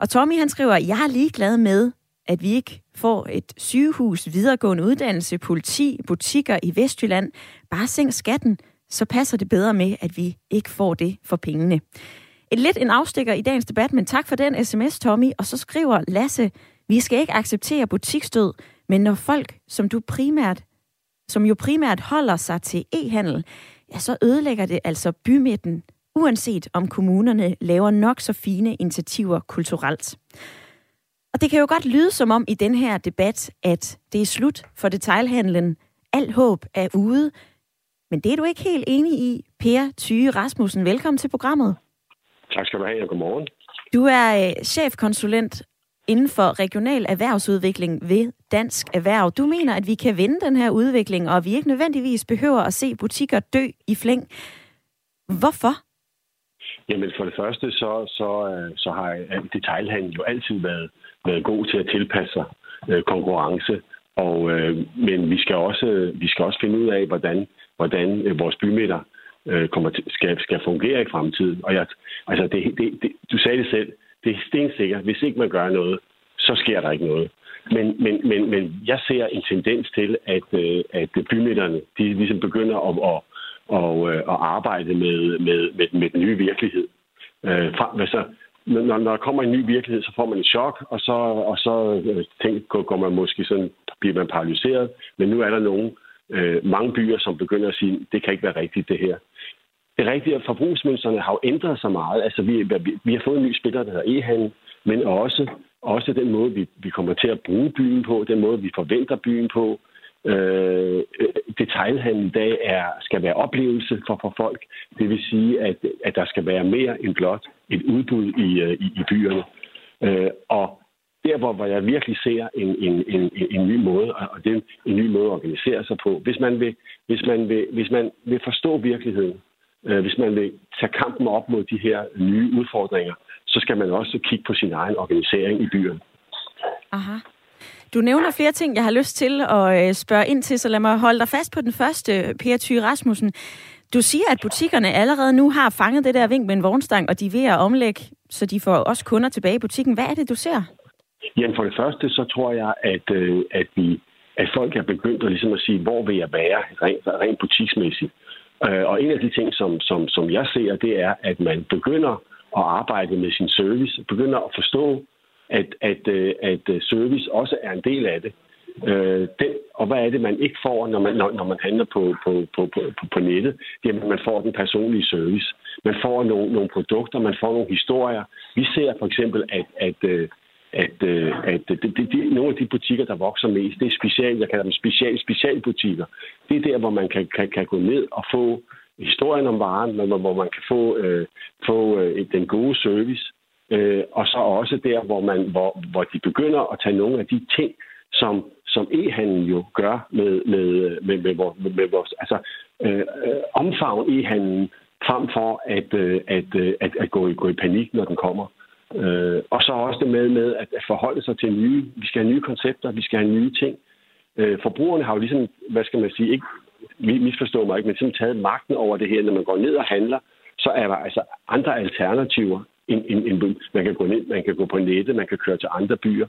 Og Tommy han skriver, jeg er ligeglad med, at vi ikke får et sygehus, videregående uddannelse, politi, butikker i Vestjylland. Bare sænk skatten, så passer det bedre med, at vi ikke får det for pengene. Et lidt en afstikker i dagens debat, men tak for den sms, Tommy. Og så skriver Lasse, vi skal ikke acceptere butikstød, men når folk, som du primært, som jo primært holder sig til e-handel, ja, så ødelægger det altså bymidten, uanset om kommunerne laver nok så fine initiativer kulturelt. Og det kan jo godt lyde som om i den her debat, at det er slut for detailhandlen. Al håb er ude. Men det er du ikke helt enig i, Per Tyge Rasmussen. Velkommen til programmet. Tak skal du have, og godmorgen. Du er øh, chefkonsulent inden for regional erhvervsudvikling ved Dansk Erhverv. Du mener, at vi kan vende den her udvikling, og vi ikke nødvendigvis behøver at se butikker dø i flæng. Hvorfor? Jamen for det første, så, så, øh, så har detailhandlen jo altid været, været god til at tilpasse sig øh, konkurrence. Og, øh, men vi skal, også, vi skal også finde ud af, hvordan, hvordan øh, vores bymidter øh, kommer til, skal, skal fungere i fremtiden. Og jeg, altså det, det, det, du sagde det selv, det er stensikkert. Hvis ikke man gør noget, så sker der ikke noget. Men, men, men, men jeg ser en tendens til, at, øh, at bymidterne de ligesom begynder at, at, at, øh, at arbejde med, med, med, med den nye virkelighed. Øh, altså, når, når der kommer en ny virkelighed, så får man et chok, og så, og så øh, tænk, går, man måske sådan, bliver man paralyseret. Men nu er der nogen, øh, mange byer, som begynder at sige, det kan ikke være rigtigt, det her. Det er rigtigt, at forbrugsmønstrene har jo ændret sig meget. Altså, vi, vi, vi har fået en ny spiller, der hedder e-handel, men også, også den måde, vi, vi kommer til at bruge byen på, den måde, vi forventer byen på, Øh, detailhandel i dag er, skal være oplevelse for, for folk. Det vil sige, at, at der skal være mere end blot et udbud i, øh, i, i byerne. Øh, og der, hvor, hvor jeg virkelig ser en, en, en, en ny måde, og det er en ny måde at organisere sig på. Hvis man vil, hvis man vil, hvis man vil forstå virkeligheden, hvis man vil tage kampen op mod de her nye udfordringer, så skal man også kigge på sin egen organisering i byerne. Aha. Du nævner flere ting, jeg har lyst til at øh, spørge ind til, så lad mig holde dig fast på den første, Per Thy Rasmussen. Du siger, at butikkerne allerede nu har fanget det der vink med en vognstang, og de er ved at omlægge, så de får også kunder tilbage i butikken. Hvad er det, du ser? Jamen for det første, så tror jeg, at, øh, at, vi, at folk er begyndt at, ligesom at sige, hvor vil jeg være rent, rent butiksmæssigt. Øh, og en af de ting, som, som, som jeg ser, det er, at man begynder at arbejde med sin service, begynder at forstå, at, at, øh, at øh, service også er en del af det. Øh, den, og hvad er det, man ikke får, når man, når, når man handler på, på, på, på, på nettet? Jamen, man får den personlige service. Man får nogle, nogle produkter, man får nogle historier. Vi ser for eksempel, at, at, øh, øh, at, at det, det, det, nogle af de butikker, der vokser mest, det er special, jeg kalder dem special, specialbutikker. Det er der, hvor man kan, kan, kan gå ned og få historien om varen, men hvor man kan få, øh, få øh, den gode service. Øh, og så også der, hvor, man, hvor, hvor de begynder at tage nogle af de ting, som, som e-handel jo gør med, med, med, med, med, med vores altså, øh, øh, omfavn e-handelen, frem for at, øh, at, øh, at, at gå, i, gå i panik, når den kommer. Øh, og så også det med, med at, forholde sig til nye, vi skal have nye koncepter, vi skal have nye ting. Øh, forbrugerne har jo ligesom, hvad skal man sige, ikke misforstå mig ikke, men simpelthen taget magten over det her. Når man går ned og handler, så er der altså andre alternativer en, en, end man kan gå ned, man kan gå på nettet, man kan køre til andre byer,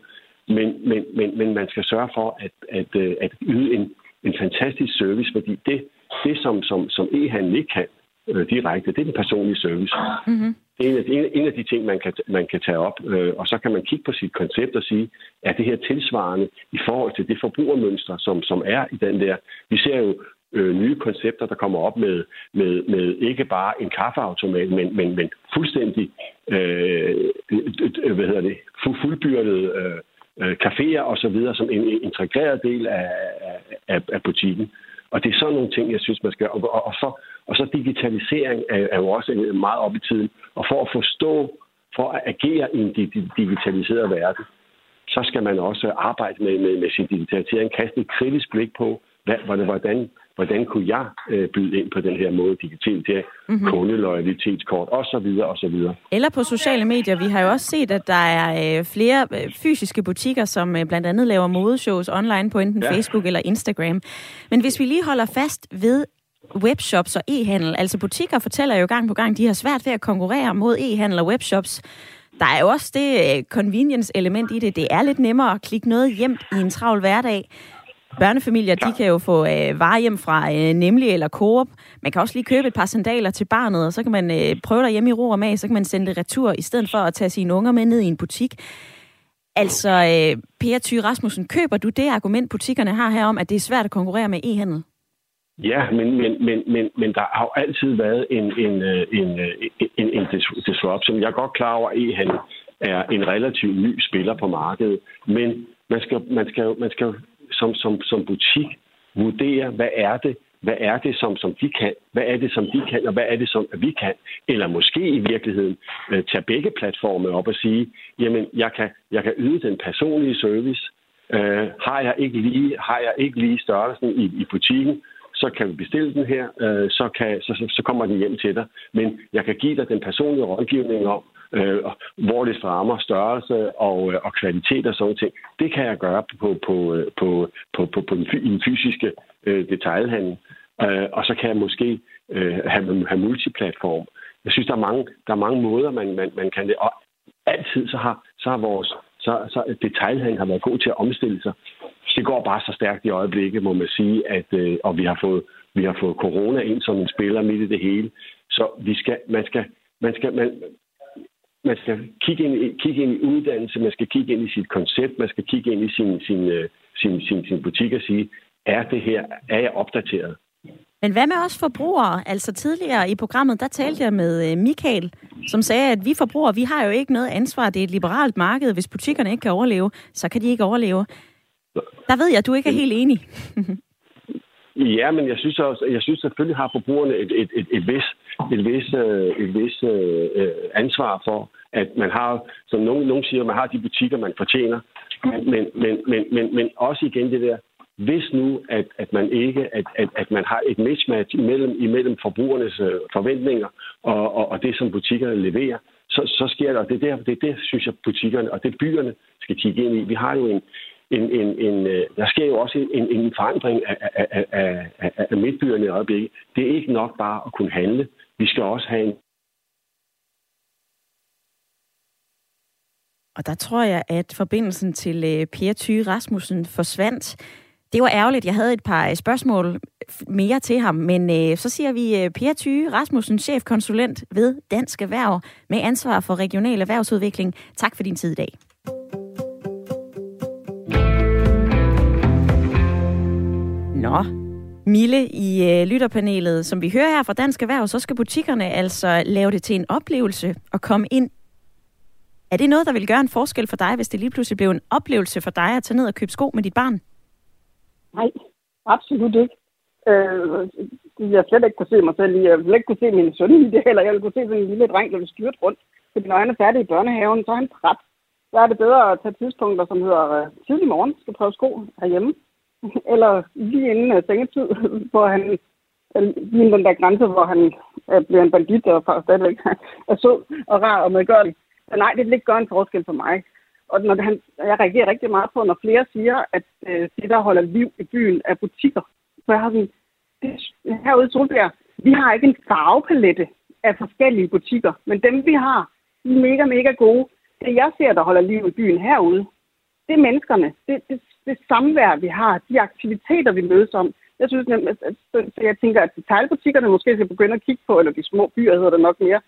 men, men, men, men man skal sørge for at, at, øh, at yde en, en fantastisk service, fordi det, det som, som, som e-handel ikke kan øh, direkte, det er den personlige service. Mm-hmm. Det er en af, en, en af de ting, man kan, man kan tage op, øh, og så kan man kigge på sit koncept og sige, er det her tilsvarende i forhold til det forbrugermønster, som, som er i den der. Vi ser jo øh, nye koncepter, der kommer op med, med, med ikke bare en kaffeautomat, men, men, men fuldstændig øh, hvad hedder det, fuldbyrdet øh, øh, caféer og så videre som en integreret del af, af, af butikken. Og det er sådan nogle ting, jeg synes, man skal... Og, og, og, så, og så digitalisering er, er jo også meget op i tiden. Og for at forstå, for at agere i en digitaliseret verden, så skal man også arbejde med, med, med sin digitalisering, kaste et kritisk blik på, hvad, hvordan, hvordan kunne jeg øh, byde ind på den her måde digitalt til mm-hmm. kundelojalitetskort osv. osv. Eller på sociale medier. Vi har jo også set, at der er øh, flere øh, fysiske butikker, som øh, blandt andet laver modeshows online på enten ja. Facebook eller Instagram. Men hvis vi lige holder fast ved webshops og e-handel, altså butikker fortæller jo gang på gang, de har svært ved at konkurrere mod e-handel og webshops. Der er jo også det øh, convenience-element i det. Det er lidt nemmere at klikke noget hjem i en travl hverdag. Børnefamilier, de kan jo få øh, varer hjem fra øh, Nemlig eller Coop. Man kan også lige købe et par sandaler til barnet, og så kan man øh, prøve der hjemme i ro og mag, så kan man sende det retur, i stedet for at tage sine unger med ned i en butik. Altså, øh, Per Thy Rasmussen, køber du det argument, butikkerne har her om, at det er svært at konkurrere med e-handel? Ja, men, men, men, men, men der har jo altid været en, en, øh, en, øh, en, en, en disruption. Jeg er godt klar over, at e-handel er en relativt ny spiller på markedet, men man skal, man skal, man skal som, som, som butik vurdere, hvad er det, hvad er det, som, som de kan? Hvad er det, som de kan, og hvad er det, som vi kan? Eller måske i virkeligheden øh, tage begge platforme op og sige, jamen, jeg kan, jeg kan yde den personlige service. Øh, har, jeg ikke lige, har jeg ikke lige størrelsen i, i butikken, så kan vi bestille den her, øh, så, kan, så, så, så kommer den hjem til dig. Men jeg kan give dig den personlige rådgivning om, øh, hvor det rammer størrelse og, øh, og kvalitet og sådan ting. Det kan jeg gøre på, på, øh, på, på, på, på den, den fysiske øh, detailhandel. Øh, og så kan jeg måske øh, have, have multiplatform. Jeg synes, der er mange, der er mange måder, man, man, man kan det. Og altid så har, så har vores så, så detailhandel har været god til at omstille sig. Det går bare så stærkt i øjeblikket, må man sige, at, øh, og vi har fået vi har fået corona ind som en spiller midt i det hele. Så vi skal, man skal, man skal, man, man skal kigge ind, i, kigge ind i uddannelse, man skal kigge ind i sit koncept, man skal kigge ind i sin, sin, øh, sin, sin, sin butik og sige, er det her, er jeg opdateret? Men hvad med os forbrugere? Altså tidligere i programmet, der talte jeg med øh, Michael, som sagde, at vi forbrugere, vi har jo ikke noget ansvar. Det er et liberalt marked. Hvis butikkerne ikke kan overleve, så kan de ikke overleve. Der ved jeg, at du ikke er helt enig. (laughs) ja, men jeg synes også, jeg synes selvfølgelig har forbrugerne et, et, et, et vis, et vis, øh, et vis øh, øh, ansvar for, at man har, som nogen, nogen siger, man har de butikker, man fortjener. Men, men, men, men, men også igen det der, hvis nu, at, at man ikke, at, at, at man har et mismatch imellem, imellem forbrugernes øh, forventninger og, og, og det, som butikkerne leverer, så, så sker der, og det er, der, det er der, synes jeg, butikkerne og det byerne skal kigge ind i. Vi har jo en, en, en, en øh, der sker jo også en, en forandring af, af, af, af, af midtbyerne i øjeblikket. Det er ikke nok bare at kunne handle. Vi skal også have en Og der tror jeg, at forbindelsen til øh, Per Thy Rasmussen forsvandt. Det var ærgerligt. Jeg havde et par øh, spørgsmål mere til ham, men øh, så siger vi øh, Per Thy Rasmussen, chefkonsulent ved Dansk Erhverv med ansvar for regional erhvervsudvikling. Tak for din tid i dag. Nå, Mille i øh, lytterpanelet, som vi hører her fra Dansk Erhverv, så skal butikkerne altså lave det til en oplevelse og komme ind. Er det noget, der vil gøre en forskel for dig, hvis det lige pludselig blev en oplevelse for dig at tage ned og købe sko med dit barn? Nej, absolut ikke. Øh, jeg slet ikke kunne se mig selv i. Jeg ville ikke kunne se min søn i det, eller jeg ville kunne se sådan en lille dreng, der vil styrt rundt. Fordi når han er færdig i børnehaven, så er han træt. Så er det bedre at tage tidspunkter, som hedder øh, tidlig morgen, skal prøve sko herhjemme. (laughs) eller lige inden af sengetid, (laughs) hvor han lige den der grænse, hvor han bliver en bandit og stadigvæk (laughs) er sød og rar og medgørlig. Så nej, det vil ikke gøre en forskel for mig. Og når han, jeg reagerer rigtig meget på, når flere siger, at øh, det, der holder liv i byen, er butikker. Så jeg har sådan, det, herude i Solbjerg, vi har ikke en farvepalette af forskellige butikker, men dem vi har, de er mega, mega gode. Det jeg ser, der holder liv i byen herude, det er menneskerne. Det, det, det samvær, vi har, de aktiviteter, vi mødes om. Jeg synes nemlig, at, jeg tænker, at detaljbutikkerne måske skal begynde at kigge på, eller de små byer hedder det nok mere,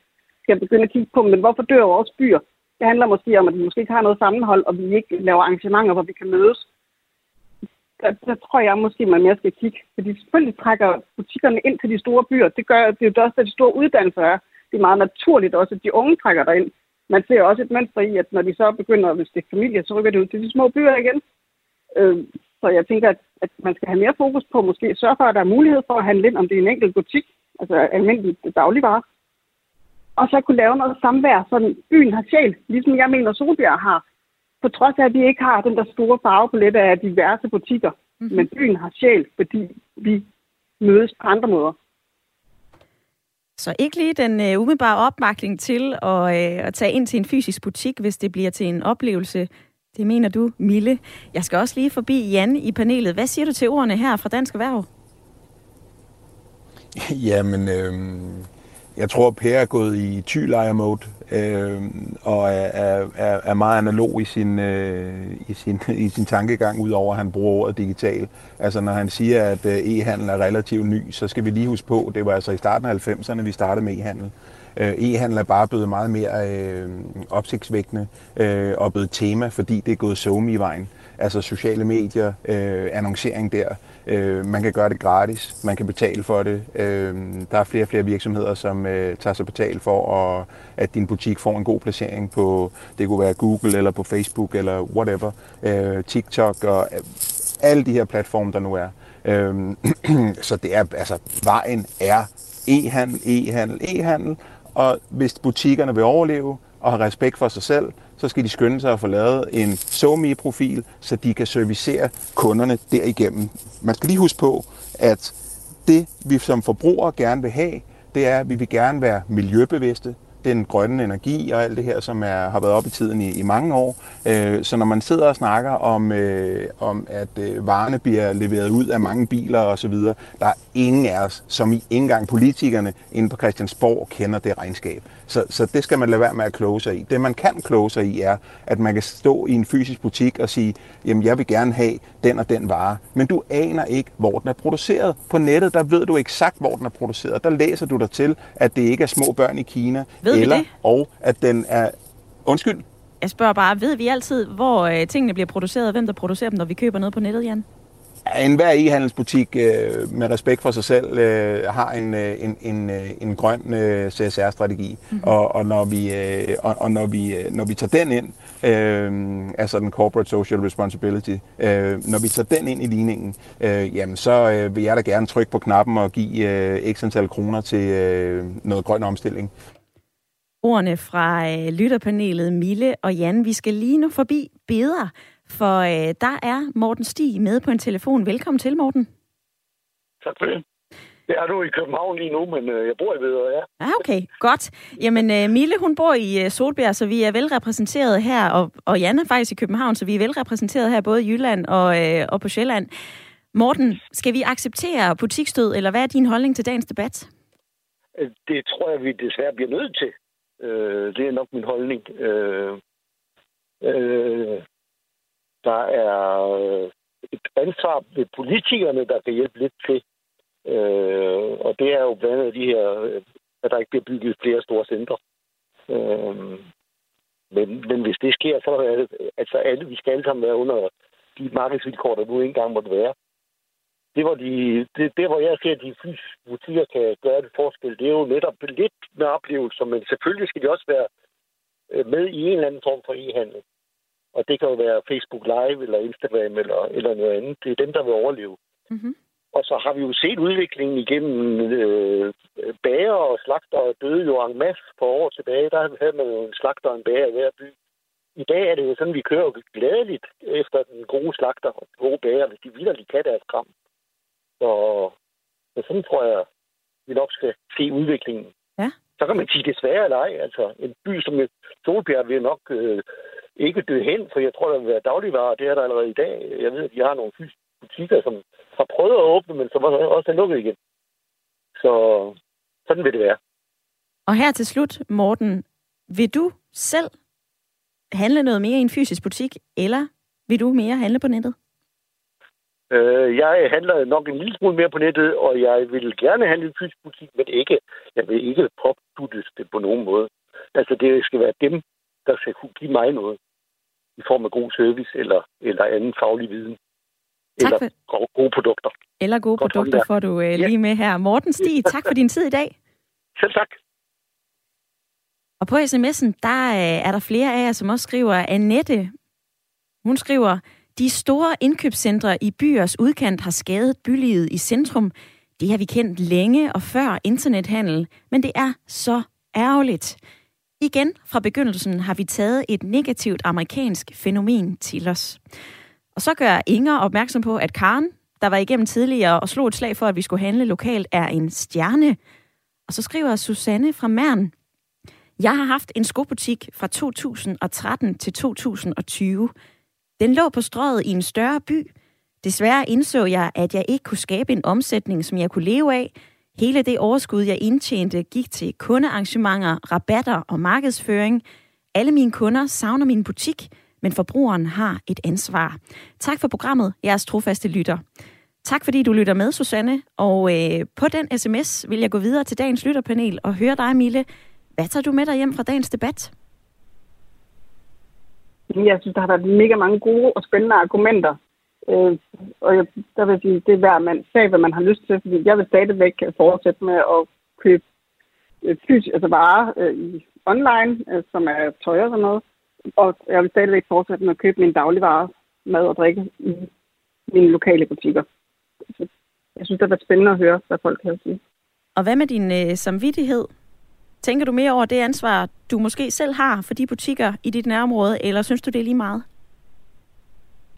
skal begynde at kigge på, men hvorfor dør vores byer? Det handler måske om, at vi måske ikke har noget sammenhold, og vi ikke laver arrangementer, hvor vi kan mødes. Der, der tror jeg måske, man mere skal kigge. Fordi selvfølgelig trækker butikkerne ind til de store byer. Det gør det er jo også, at de store uddannelser er. Det er meget naturligt også, at de unge trækker derind. Man ser også et mønster i, at når de så begynder, hvis det er familie, så rykker det ud til de små byer igen. Øh, så jeg tænker, at, at man skal have mere fokus på måske sørge for, at der er mulighed for at handle ind, om det er en enkelt butik, altså almindelig dagligvarer og så kunne lave noget samvær, så byen har sjæl, ligesom jeg mener Solbjerg har. På trods af, at vi ikke har den der store farvepalette af diverse butikker. Mm-hmm. Men byen har sjæl, fordi vi mødes på andre måder. Så ikke lige den uh, umiddelbare opmærkning til at, uh, at tage ind til en fysisk butik, hvis det bliver til en oplevelse. Det mener du, Mille. Jeg skal også lige forbi Jan i panelet. Hvad siger du til ordene her fra Dansk Erhverv? (laughs) Jamen, øh, jeg tror, Per er gået i tylejer-mode øh, og er, er, er meget analog i sin, øh, i, sin, (laughs) i sin tankegang, udover at han bruger ordet digital. Altså når han siger, at øh, e-handel er relativt ny, så skal vi lige huske på, det var altså i starten af 90'erne, vi startede med e-handel. Øh, Øh, e-handel er bare blevet meget mere øh, opsigtsvækkende øh, og blevet tema, fordi det er gået så i vejen. Altså sociale medier, øh, annoncering der, Øh, man kan gøre det gratis, man kan betale for det. Øh, der er flere og flere virksomheder, som øh, tager sig betalt for, at, at din butik får en god placering på, det kunne være Google eller på Facebook eller whatever, øh, TikTok og øh, alle de her platforme, der nu er. Øh, (clears throat) så det er, altså, vejen er e-handel, e-handel, e-handel, og hvis butikkerne vil overleve og have respekt for sig selv, så skal de skynde sig at få lavet en SoMe-profil, så de kan servicere kunderne derigennem. Man skal lige huske på, at det vi som forbrugere gerne vil have, det er, at vi vil gerne være miljøbevidste, den grønne energi og alt det her, som er, har været op i tiden i, i mange år. Øh, så når man sidder og snakker om, øh, om at øh, varerne bliver leveret ud af mange biler osv., der er ingen af os, som i ikke engang politikerne inde på Christiansborg, kender det regnskab. Så, så det skal man lade være med at kloge sig i. Det man kan kloge sig i er, at man kan stå i en fysisk butik og sige, jamen jeg vil gerne have den og den vare, men du aner ikke, hvor den er produceret. På nettet, der ved du eksakt, hvor den er produceret. Der læser du dig til, at det ikke er små børn i Kina. Ved vi eller, det? og at den er... Undskyld? Jeg spørger bare, ved vi altid, hvor øh, tingene bliver produceret, og hvem der producerer dem, når vi køber noget på nettet, Jan? En hver e-handelsbutik øh, med respekt for sig selv øh, har en, øh, en, en, øh, en grøn øh, CSR-strategi. Mm-hmm. Og, og, når vi, øh, og, og når, vi, øh, når vi tager den ind, øh, altså den Corporate Social Responsibility, øh, når vi tager den ind i ligningen, øh, jamen så øh, vil jeg da gerne trykke på knappen og give øh, x antal kroner til øh, noget grøn omstilling. Ordene fra øh, lytterpanelet Mille og Jan. Vi skal lige nu forbi beder, for øh, der er Morten Stig med på en telefon. Velkommen til, Morten. Tak for det. Jeg er nu i København lige nu, men øh, jeg bor i Vedre, ja. Ah, okay. Godt. Jamen, øh, Mille, hun bor i øh, Solbjerg, så vi er velrepræsenteret her, og, og Jan er faktisk i København, så vi er velrepræsenteret her både i Jylland og, øh, og på Sjælland. Morten, skal vi acceptere butikstød, eller hvad er din holdning til dagens debat? Øh, Det tror jeg, vi desværre bliver nødt til. Øh, det er nok min holdning. Øh, øh, der er et ansvar ved politikerne, der kan hjælpe lidt til. Øh, og det er jo blandt andet de her, at der ikke bliver bygget flere store centre. Øh, men, men hvis det sker, så er det, altså alle, vi skal alle sammen være under de markedsvilkår, der nu engang måtte være. Det, var de, det, det, hvor jeg ser, at de fysiske butikker kan gøre det forskel, det er jo netop lidt med oplevelser, men selvfølgelig skal de også være øh, med i en eller anden form for e-handel. Og det kan jo være Facebook Live eller Instagram eller, eller noget andet. Det er dem, der vil overleve. Mm-hmm. Og så har vi jo set udviklingen igennem øh, bager og slagter døde jo en masse for år tilbage. Der havde man jo en slagter og en bager i hver by. I dag er det jo sådan, vi kører jo glædeligt efter den gode slagter og den gode bager, hvis de vildt kan deres kram. Så, så sådan tror jeg, vi nok skal se udviklingen. Ja. Så kan man sige desværre eller ej. Altså, en by som Solbjerg vil nok øh, ikke dø hen, for jeg tror, der vil være dagligvarer. Det er der allerede i dag. Jeg ved, at de har nogle fysiske butikker, som har prøvet at åbne, men som også er lukket igen. Så sådan vil det være. Og her til slut, Morten, vil du selv handle noget mere i en fysisk butik, eller vil du mere handle på nettet? Øh, jeg handler nok en lille smule mere på nettet, og jeg vil gerne handle i fysisk butik, men ikke, jeg vil ikke popduttes det på nogen måde. Altså, det skal være dem, der skal kunne give mig noget i form af god service eller, eller anden faglig viden. Tak eller gode, gode produkter. Eller gode Godt produkter håndværk. får du øh, lige med her. Morten Stig, (laughs) tak for din tid i dag. Selv tak. Og på sms'en, der øh, er der flere af jer, som også skriver, Annette, hun skriver, de store indkøbscentre i byers udkant har skadet bylivet i centrum. Det har vi kendt længe og før internethandel, men det er så ærgerligt. Igen fra begyndelsen har vi taget et negativt amerikansk fænomen til os. Og så gør Inger opmærksom på, at Karen, der var igennem tidligere og slog et slag for, at vi skulle handle lokalt, er en stjerne. Og så skriver Susanne fra Mern, jeg har haft en skobutik fra 2013 til 2020. Den lå på strøget i en større by. Desværre indså jeg, at jeg ikke kunne skabe en omsætning, som jeg kunne leve af. Hele det overskud, jeg indtjente, gik til kundearrangementer, rabatter og markedsføring. Alle mine kunder savner min butik, men forbrugeren har et ansvar. Tak for programmet, jeres trofaste lytter. Tak fordi du lytter med, Susanne. Og øh, på den sms vil jeg gå videre til dagens lytterpanel og høre dig, Mille. Hvad tager du med dig hjem fra dagens debat? Jeg synes, der har været mega mange gode og spændende argumenter. Øh, og jeg, der vil sige, det er hver mand sag, hvad man har lyst til, fordi jeg vil stadigvæk fortsætte med at købe øh, fysisk, altså varer øh, i online, øh, som er tøj og sådan noget. Og jeg vil stadigvæk fortsætte med at købe mine dagligvarer, mad og drikke i mine lokale butikker. Så jeg synes, det har været spændende at høre, hvad folk har at sige. Og hvad med din øh, samvittighed? Tænker du mere over det ansvar, du måske selv har for de butikker i dit nærområde, eller synes du, det er lige meget?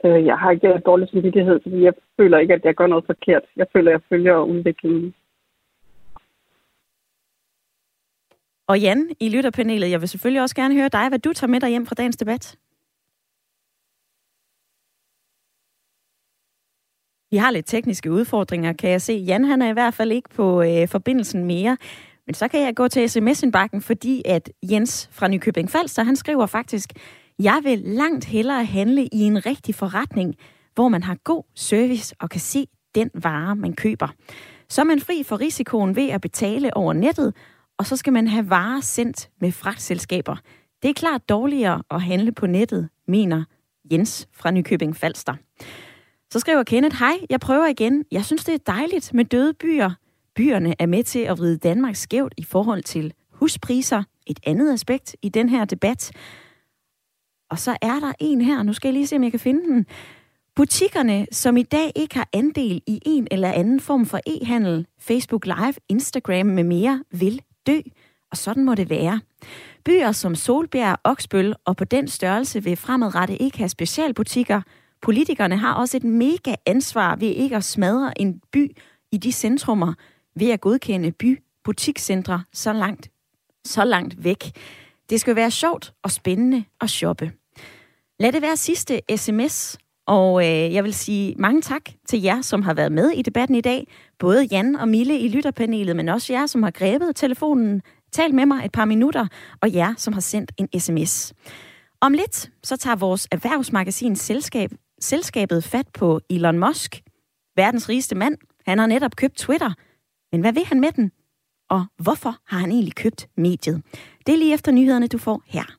Øh, jeg har ikke dårlig samvittighed, fordi jeg føler ikke, at jeg gør noget forkert. Jeg føler, at jeg følger udviklingen. Og Jan, i lytterpanelet, jeg vil selvfølgelig også gerne høre dig, hvad du tager med dig hjem fra dagens debat. Vi har lidt tekniske udfordringer, kan jeg se. Jan han er i hvert fald ikke på øh, forbindelsen mere. Men så kan jeg gå til sms-indbakken, fordi at Jens fra Nykøbing Falster, han skriver faktisk, jeg vil langt hellere handle i en rigtig forretning, hvor man har god service og kan se den vare, man køber. Så er man fri for risikoen ved at betale over nettet, og så skal man have varer sendt med fragtselskaber. Det er klart dårligere at handle på nettet, mener Jens fra Nykøbing Falster. Så skriver Kenneth, hej, jeg prøver igen. Jeg synes, det er dejligt med døde byer. Byerne er med til at vride Danmark skævt i forhold til huspriser. Et andet aspekt i den her debat. Og så er der en her, nu skal jeg lige se, om jeg kan finde den. Butikkerne, som i dag ikke har andel i en eller anden form for e-handel, Facebook Live, Instagram med mere, vil dø. Og sådan må det være. Byer som Solbjerg, Oksbøl og på den størrelse vil fremadrettet ikke have specialbutikker. Politikerne har også et mega ansvar ved ikke at smadre en by i de centrummer ved at godkende bybutikscentre så langt, så langt væk. Det skal være sjovt og spændende at shoppe. Lad det være sidste sms, og øh, jeg vil sige mange tak til jer, som har været med i debatten i dag. Både Jan og Mille i lytterpanelet, men også jer, som har grebet telefonen, talt med mig et par minutter, og jer, som har sendt en sms. Om lidt, så tager vores erhvervsmagasin selskab, selskabet fat på Elon Musk, verdens rigeste mand. Han har netop købt Twitter. Men hvad vil han med den? Og hvorfor har han egentlig købt mediet? Det er lige efter nyhederne, du får her.